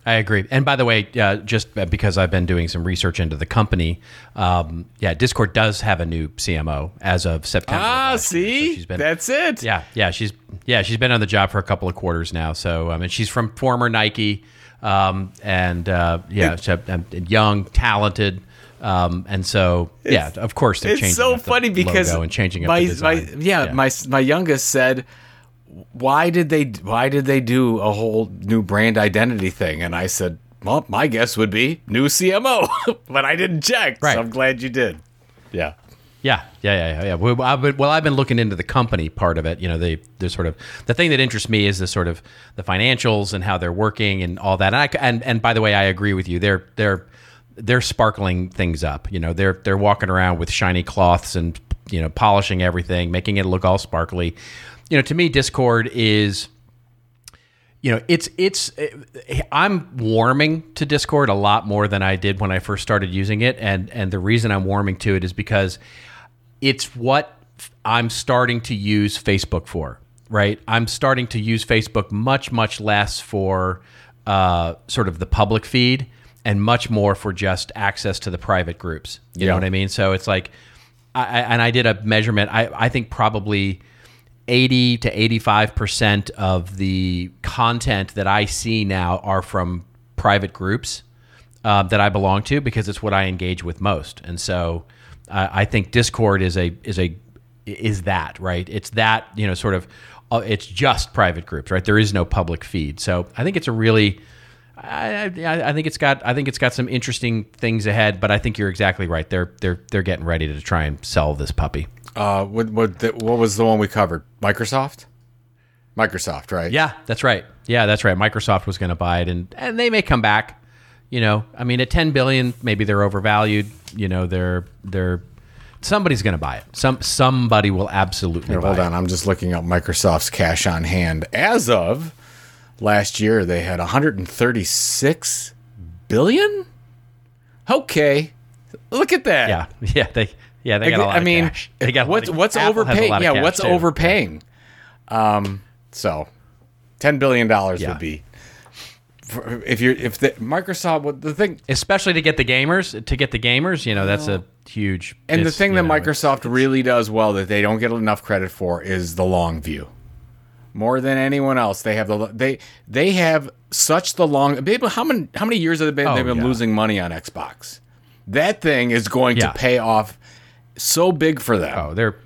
I agree. And by the way, uh, just because I've been doing some research into the company, um, yeah, Discord does have a new CMO as of September. of ah, last year. So see, she's been, that's it. Yeah, yeah, she's yeah, she's been on the job for a couple of quarters now. So I mean, she's from former Nike, um, and uh, yeah, she's, um, young, talented, um, and so yeah, of course they're changing. it's so funny because logo and changing my, my yeah, my my youngest said why did they why did they do a whole new brand identity thing and i said well my guess would be new cmo but i didn't check Right. so i'm glad you did yeah Yeah, yeah, yeah, yeah. Well, I've been, well, I've been looking into the company part of it. You know, the the sort of the thing that interests me is the sort of the financials and how they're working and all that. And I, and and by the way, I agree with you. They're they're they're sparkling things up. You know, they're they're walking around with shiny cloths and you know polishing everything, making it look all sparkly. You know, to me, Discord is you know it's it's i'm warming to discord a lot more than i did when i first started using it. And and the reason i'm warming to it is because it's what i'm starting to use facebook for right? I'm starting to use facebook much much less for uh, sort of the public feed and much more for just access to the private groups. You know what i mean? So it's like I, I- and i did a measurement. I, I think probably 80 to 85% of the content that I see now are from private groups uh, that I belong to because it's what I engage with most. And so uh, I think Discord is a is a is that right? It's that you know sort of uh, it's just private groups, right? There is no public feed. So I think it's a really I, I, I think it's got I think it's got some interesting things ahead, but I think you're exactly right. They're they're they're getting ready to try and sell this puppy. Uh, what what the, what was the one we covered? Microsoft. Microsoft, right? Yeah, that's right. Yeah, that's right. Microsoft was going to buy it, and and they may come back. You know, I mean, at ten billion, maybe they're overvalued. You know, they're they're somebody's going to buy it. Some somebody will absolutely Here, hold it. on. I'm just looking up Microsoft's cash on hand. As of last year, they had 136 billion. Okay, look at that. Yeah, yeah, they yeah they got a lot. I mean, cash. They got what's of- what's Apple overpaying? Yeah, what's too. overpaying? Um, so ten billion dollars Yeah. would be if you're if the Microsoft. What the thing especially to get the gamers to get the gamers. You know, that's a huge. and the thing that know, Microsoft really does well that they don't get enough credit for is the long view. More than anyone else, they have the they they have such the long. How many how many years have they been? Oh, they've been yeah. losing money on Xbox. That thing is going Yeah. to pay off so big for them. Oh, they're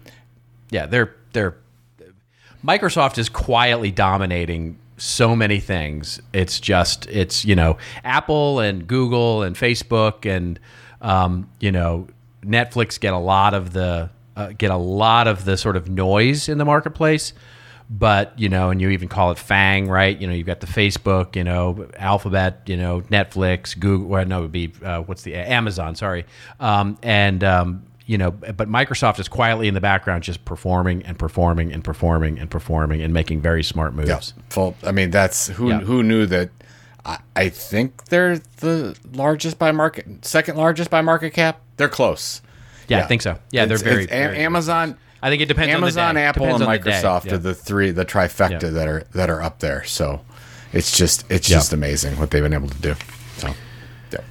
yeah, they're they're Microsoft is quietly dominating so many things. It's just it's you know Apple and Google and Facebook and um, you know Netflix get a lot of the uh, get a lot of the sort of noise in the marketplace. But you know, and you even call it Fang, right? You know, you've got the Facebook, you know, Alphabet, you know, Netflix, Google. Well, no, it would be uh, what's the Amazon? Sorry, um, and um, you know, but Microsoft is quietly in the background, just performing and performing and performing and performing and making very smart moves. Yeah, full. I mean, that's who Yeah. who knew that. I, I think they're the largest by market, second largest by market cap. They're close. Yeah, I think so. Yeah, they're very, it's very- Amazon. I think it depends on the Amazon, day. Apple, Depends and on the. Microsoft Yeah. are the three, the trifecta Yeah. that are that are up there. So it's just it's Yeah. just amazing what they've been able to do. So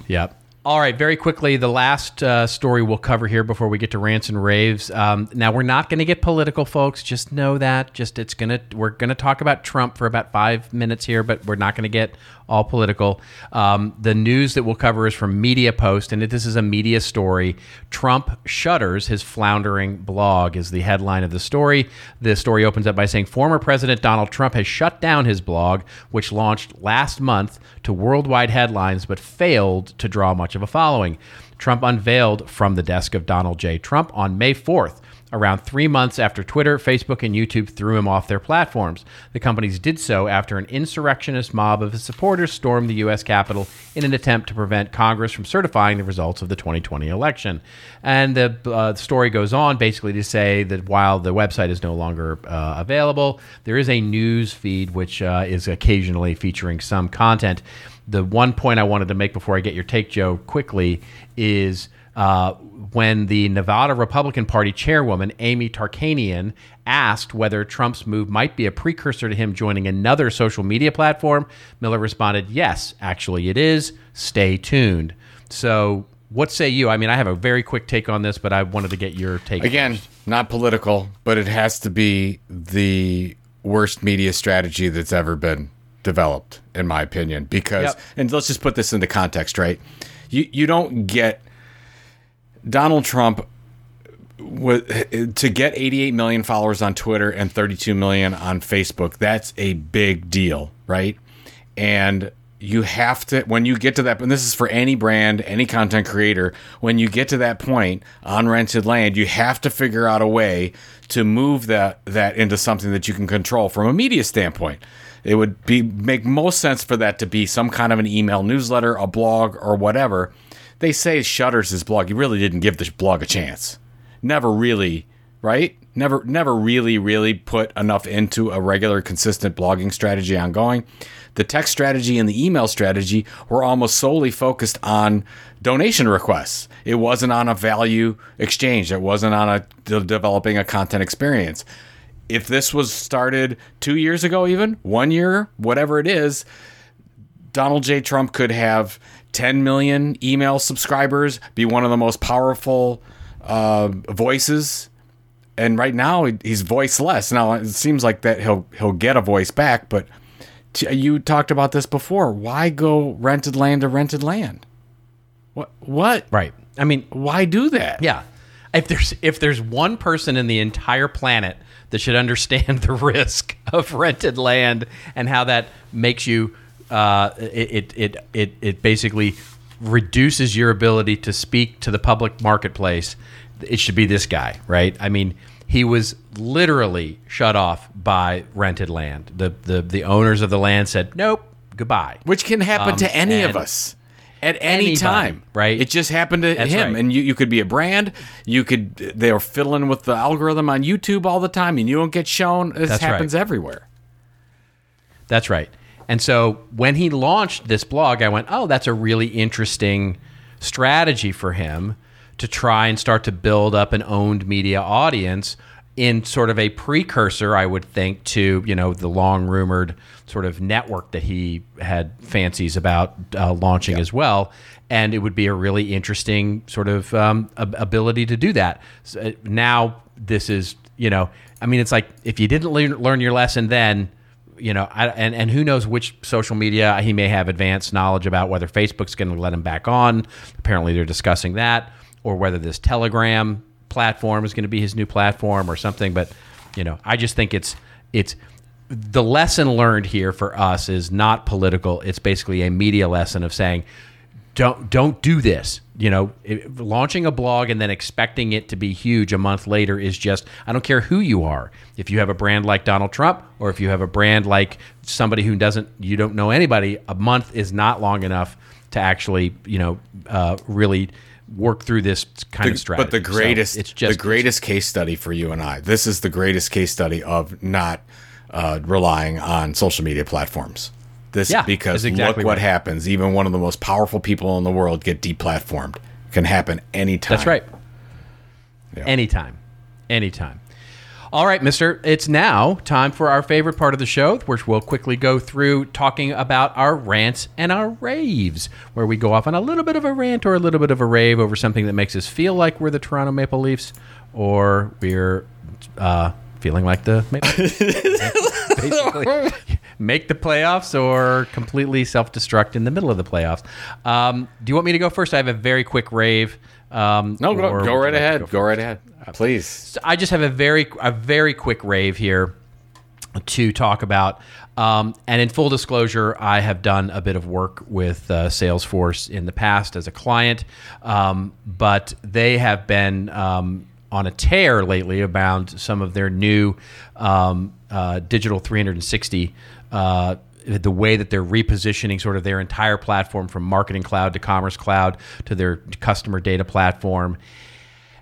yeah. All right, very quickly, the last uh, story we'll cover here before we get to rants and raves. Um, now, we're not going to get political, folks. Just know that. Just it's gonna we're going to talk about Trump for about five minutes here, but we're not going to get all political. Um, the news that we'll cover is from Media Post, and this is a media story. Trump shutters his floundering blog is the headline of the story. The story opens up by saying former President Donald Trump has shut down his blog, which launched last month to worldwide headlines, but failed to draw much of a following. Trump unveiled from the desk of Donald J. Trump on May 4th around three months after Twitter, Facebook, and YouTube threw him off their platforms. The companies did so after an insurrectionist mob of his supporters stormed the U.S. Capitol in an attempt to prevent Congress from certifying the results of the 2020 election. And the uh, story goes on basically to say that while the website is no longer uh, available, there is a news feed which uh, is occasionally featuring some content. The one point I wanted to make before I get your take, Joe, quickly is uh, when the Nevada Republican Party chairwoman, Amy Tarkanian, asked whether Trump's move might be a precursor to him joining another social media platform, Miller responded, Yes, actually it is. Stay tuned. So, what say you? I mean, I have a very quick take on this, but I wanted to get your take. Again, first. not political, but it has to be the worst media strategy that's ever been developed, in my opinion. Because, Yep. and let's just put this into context, right? You you don't get Donald Trump to get 88 million followers on Twitter and 32 million on Facebook. That's a big deal, right? And you have to when you get to that and this is for any brand any content creator when you get to that point on rented land you have to figure out a way to move that that into something that you can control from a media standpoint it would be make most sense for that to be some kind of an email newsletter a blog or whatever they say shutters his blog he really didn't give the blog a chance never really right never never really really put enough into a regular consistent blogging strategy ongoing the text strategy and the email strategy were almost solely focused on donation requests. It wasn't on a value exchange. It wasn't on a de- developing a content experience. If this was started two years ago, even one year, whatever it is, Donald J. Trump could have 10 million email subscribers, be one of the most powerful uh, voices. And right now, he's voiceless. Now it seems like that he'll he'll get a voice back, but you talked about this before. Why go rented land to rented land? What? What? Right. I mean, why do that? Yeah. If there's if there's one person in the entire planet that should understand the risk of rented land and how that makes you, uh, it, it it it basically reduces your ability to speak to the public marketplace. It should be this guy, right? I mean, he was literally shut off by rented land. The the the owners of the land said, "Nope, goodbye." Which can happen um, to any of us at any anybody, time, right? It just happened to That's him, right. and you, you could be a brand. You could they are fiddling with the algorithm on YouTube all the time, and you don't get shown. This That's happens right. everywhere. That's right. And so when he launched this blog, I went, "Oh, that's a really interesting strategy for him." to try and start to build up an owned media audience in sort of a precursor, I would think, to you know the long rumored sort of network that he had fancies about uh, launching yeah. as well, and it would be a really interesting sort of um, ability to do that. So uh, now this is you know, I mean, it's like if you didn't learn, learn your lesson then. You know, I, and and who knows which social media he may have advanced knowledge about whether Facebook's going to let him back on. Apparently, they're discussing that or whether this Telegram platform is going to be his new platform or something. But you know, I just think it's it's the lesson learned here for us is not political. It's basically a media lesson of saying, don't don't do this. You know, it, launching a blog and then expecting it to be huge a month later is just I don't care who you are. If you have a brand like Donald Trump or if you have a brand like somebody who doesn't you don't know anybody, a month is not long enough to actually you know uh, really work through this kind the, of strategy. But the greatest, so it's just the greatest case study for you and I. This is the greatest case study of not uh, relying on social media platforms. This yeah, because exactly look what right. happens. Even one of the most powerful people in the world get deplatformed. Can happen anytime. That's right. Yeah. Anytime, anytime. All right, Mister. It's now time for our favorite part of the show, which we'll quickly go through talking about our rants and our raves, where we go off on a little bit of a rant or a little bit of a rave over something that makes us feel like we're the Toronto Maple Leafs or we're uh, feeling like the Maple Basically, make the playoffs or completely self destruct in the middle of the playoffs. Um, do you want me to go first? I have a very quick rave. Um, no, go, go right ahead. Go, go right ahead. Please. So I just have a very a very quick rave here to talk about. Um, and in full disclosure, I have done a bit of work with uh, Salesforce in the past as a client, um, but they have been um, on a tear lately about some of their new um, uh, digital 360. Uh, the way that they're repositioning sort of their entire platform from marketing cloud to commerce cloud to their customer data platform.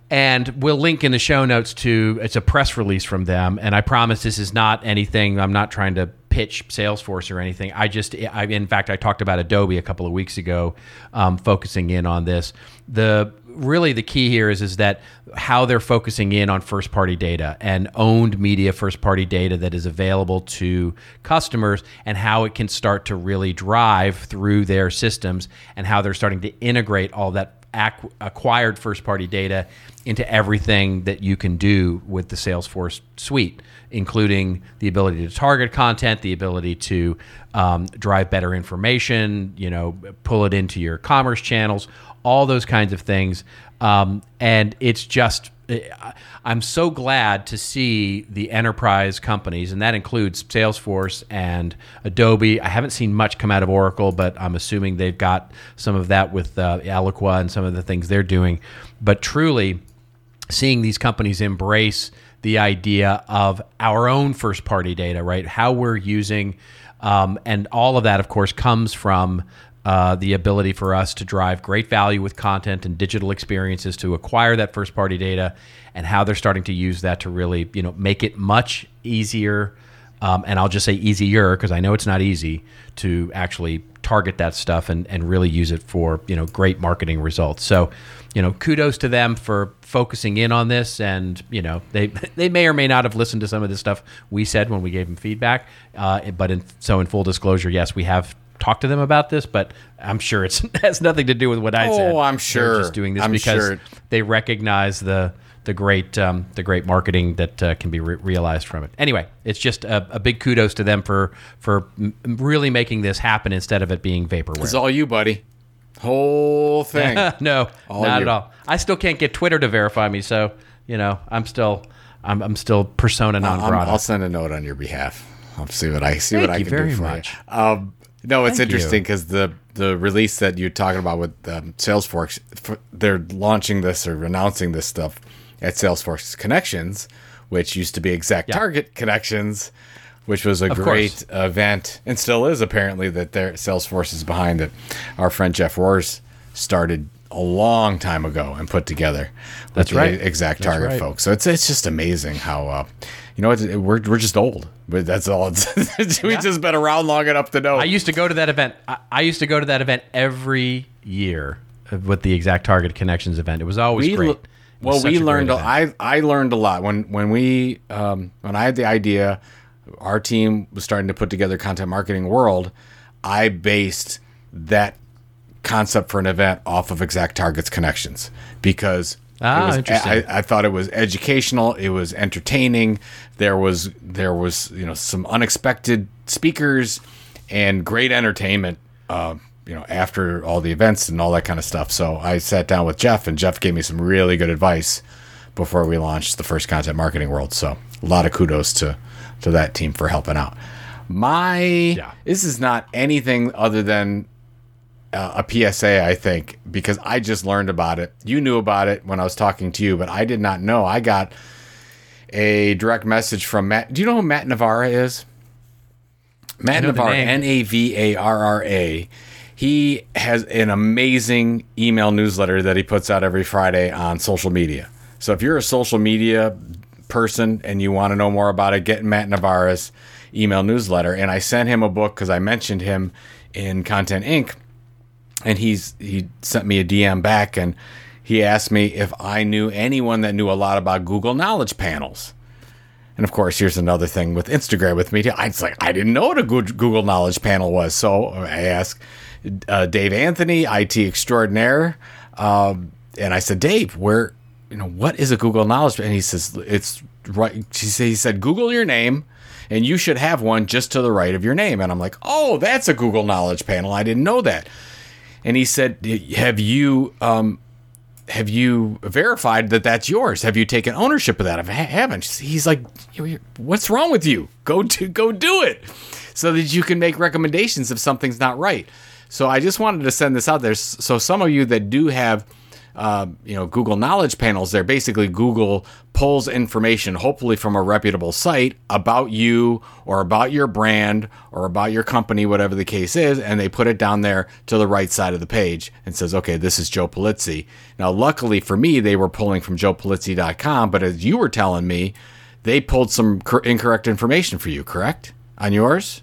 And we'll link in the show notes to it's a press release from them. And i promise this is not anything i'm not trying to pitch salesforce or anything. I just I, in fact i talked about adobe a couple of weeks ago um, focusing in on this. The really the key here is is that how they're focusing in on first party data and owned media first party data that is available to customers and how it can start to really drive through their systems and how they're starting to integrate all that acquired first party data into everything that you can do with the Salesforce suite, including the ability to target content, the ability to um, drive better information, you know, pull it into your commerce channels, all those kinds of things. Um, and it's just, I'm so glad to see the enterprise companies, and that includes Salesforce and Adobe. I haven't seen much come out of Oracle, but I'm assuming they've got some of that with uh, and some of the things they're doing. But truly, seeing these companies embrace the idea of our own first party data, right? How we're using, um, and all of that, of course, comes from uh, the ability for us to drive great value with content and digital experiences to acquire that first party data, and how they're starting to use that to really, you know, make it much easier. Um, and I'll just say easier because I know it's not easy to actually target that stuff and, and really use it for you know great marketing results. So, you know, kudos to them for focusing in on this. And you know, they they may or may not have listened to some of the stuff we said when we gave them feedback. Uh, but in, so, in full disclosure, yes, we have talked to them about this, but I'm sure it's has nothing to do with what I said. Oh, I'm They're sure. just doing this I'm because sure. they recognize the the great um, the great marketing that uh, can be re- realized from it. Anyway, it's just a, a big kudos to them for for m- really making this happen instead of it being vaporware. It's all you, buddy. Whole thing. no, All not you. at all. I still can't get Twitter to verify me, so you know I'm still I'm, I'm still persona non grata. I'll send a note on your behalf. I'll see what I see Thank what I can do for much. you. Um, no, it's Thank interesting because the the release that you're talking about with um, Salesforce, f- they're launching this or announcing this stuff at Salesforce Connections, which used to be Exact Target Connections, which was a Of great event and still is apparently that their Salesforce is behind it. Our friend Jeff Rohrs started a long time ago and put together. That's right. Exact That's Target right. folks. So it's it's just amazing how uh, you know what we're we're just old, but that's all. It's, We've just been around long enough to know. I used to go to that event. I, I used to go to that event every year with the Exact Target Connections event. It was always we great. l- was well, we learned. I I learned a lot when when we um, when I had the idea. Our team was starting to put together content marketing world. I based that concept for an event off of Exact Targets connections because Ah, was, interesting. I, I thought it was educational. It was entertaining. There was there was you know some unexpected speakers and great entertainment. Uh, you know after all the events and all that kind of stuff. So I sat down with Jeff and Jeff gave me some really good advice before we launched the first content marketing world. So a lot of kudos to to that team for helping out. My this is not anything other than uh, a PSA, I think, because I just learned about it. You knew about it when I was talking to you, but I did not know. I got a direct message from Matt. Do you know who Matt Navarra is? Matt Navarra. N A V A R R A. He has an amazing email newsletter that he puts out every Friday on social media. So if you're a social media person and you want to know more about it, get Matt Navarra's email newsletter. And I sent him a book because I mentioned him in Content Inc and he's he sent me a DM back and he asked me if I knew anyone that knew a lot about Google Knowledge Panels. And of course, here's another thing with Instagram with me. Too. I was like, I didn't know what a Google Knowledge Panel was. So I asked uh, Dave Anthony, IT extraordinaire, um, and I said, Dave, where, you know, what is a Google Knowledge? And he says, it's right. He said, Google your name, and you should have one just to the right of your name. And I'm like, oh, that's a Google Knowledge Panel. I didn't know that. And he said, have you um, have you verified that that's yours? Have you taken ownership of that? I haven't, he's like, what's wrong with you? Go to go do it, so that you can make recommendations if something's not right. So I just wanted to send this out there. So some of you that do have, uh, you know, Google Knowledge panels, they're basically Google pulls information, hopefully from a reputable site, about you or about your brand or about your company, whatever the case is, and they put it down there to the right side of the page and says, okay, this is Joe Pulizzi. Now, luckily for me, they were pulling from joepulizzi.com, but as you were telling me, they pulled some cor- incorrect information for you, correct? On yours?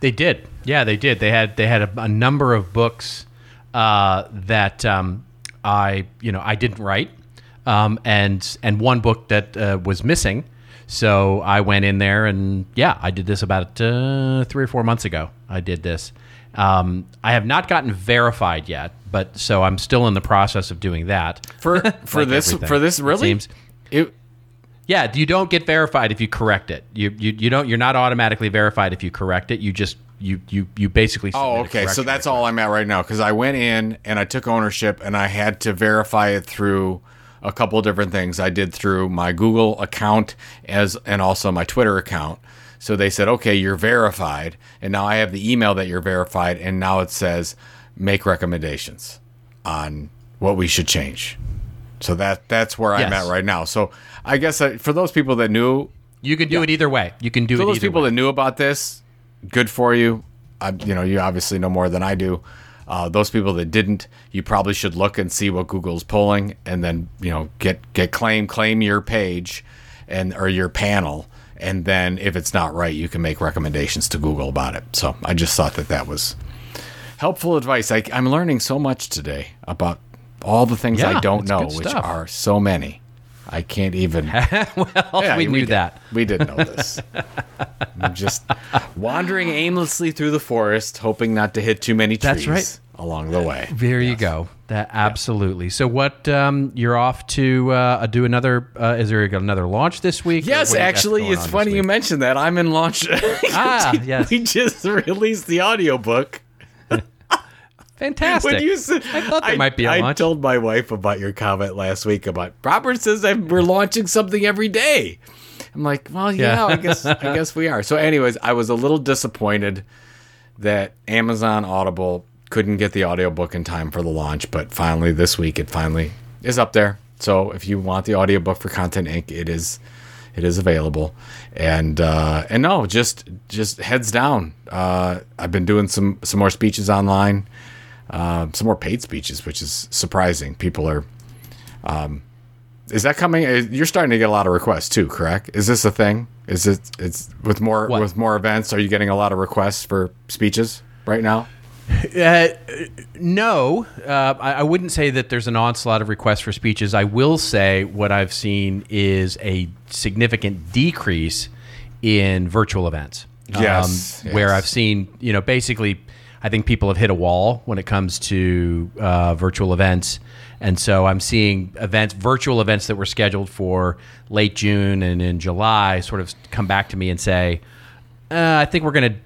They did. Yeah, they did. They had they had a, a number of books uh, that um, I you know I didn't write, um, and and one book that uh, was missing. So I went in there and yeah, I did this about uh, three or four months ago. I did this. Um, I have not gotten verified yet, but so I'm still in the process of doing that. For for Like this everything, for this it really? seems. It, Yeah, you don't get verified if you correct it. You, you you don't you're not automatically verified if you correct it. You just you you you basically. Oh, okay. So that's all I'm at right now because I went in and I took ownership and I had to verify it through a couple of different things. I did through my Google account as and also my Twitter account. So they said, okay, you're verified, and now I have the email that you're verified, and now it says make recommendations on what we should change. So that that's where I'm at right now. So I guess uh, for those people that knew You can do it either way. You can do for it those people way. that knew about this, good for you. I, you know, you obviously know more than I do. Uh, those people that didn't, you probably should look and see what Google's pulling, and then you know get get claim claim your page, and or your panel, and then if it's not right, you can make recommendations to Google about it. So I just thought that that was helpful advice. I, I'm learning so much today about all the things Yeah, I don't know, which are so many. I can't even. well, Yeah, we knew that. We didn't know this. I'm just wandering aimlessly through the forest, hoping not to hit too many trees That's right. along the way. There you go. That absolutely. So what? Um, you're off to uh, do another? Uh, is there another launch this week? Yes, what do you got actually, it's funny you mentioned that. I'm in launch. Ah, yes. We just released the audiobook. Fantastic. When you said, I thought there might be a I launch. I told my wife about your comment last week about Robert says that we're launching something every day. I'm like, well, yeah, Yeah. I guess I guess we are. So, anyways, I was a little disappointed that Amazon Audible couldn't get the audiobook in time for the launch, but finally this week it finally is up there. So if you want the audiobook for Content Inc., it is it is available. And uh, and no, just just heads down. Uh, I've been doing some some more speeches online, uh, some more paid speeches, which is surprising. People are. Um, is that coming? uh, You're starting to get a lot of requests too, correct? Is this a thing? Is it? It's with more What? with more events. Are you getting a lot of requests for speeches right now? Uh, no, uh, I, I wouldn't say that there's an onslaught of requests for speeches. I will say what I've seen is a significant decrease in virtual events. Yes, Um, Where. I've seen, you know, basically, I think people have hit a wall when it comes to uh, virtual events. And so I'm seeing events, virtual events that were scheduled for late June and in July, sort of come back to me and say, uh, I think we're going to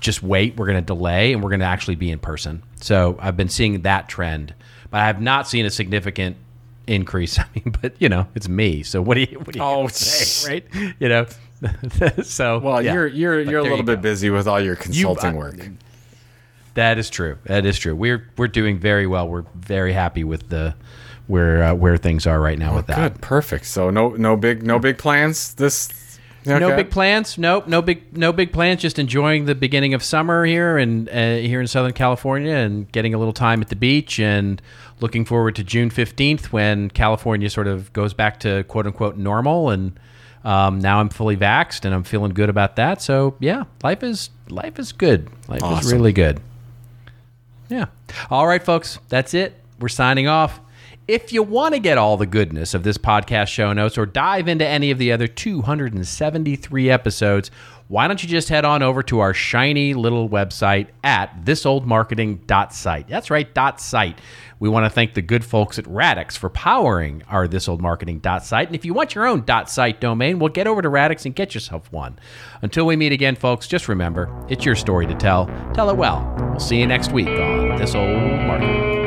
just wait. We're going to delay, and we're going to actually be in person. So I've been seeing that trend, but I have not seen a significant increase. I mean, but you know, it's me. So what do you what do you Oh, say, right? You know, so Well, yeah. you're you're But you're a little you bit go. busy with all your consulting I- work. That is true. That is true. We're we're doing very well. We're very happy with the where uh, where things are right now with that. Good, perfect. So no no big no big plans this. No big plans. Nope. No big no big plans. Just enjoying the beginning of summer here and uh, here in Southern California and getting a little time at the beach and looking forward to June fifteenth when California sort of goes back to quote unquote normal and um, now I'm fully vaxxed and I'm feeling good about that. So yeah, life is life is good. Life is really good. Yeah. All right, folks. That's it. We're signing off. If you want to get all the goodness of this podcast show notes or dive into any of the other 273 episodes, why don't you just head on over to our shiny little website at thisoldmarketing.site. That's right, dot site. We want to thank the good folks at Radix for powering our thisoldmarketing.site. And if you want your own dot .site domain, well, get over to Radix and get yourself one. Until we meet again, folks, just remember, it's your story to tell. Tell it well. We'll see you next week on This Old Marketing.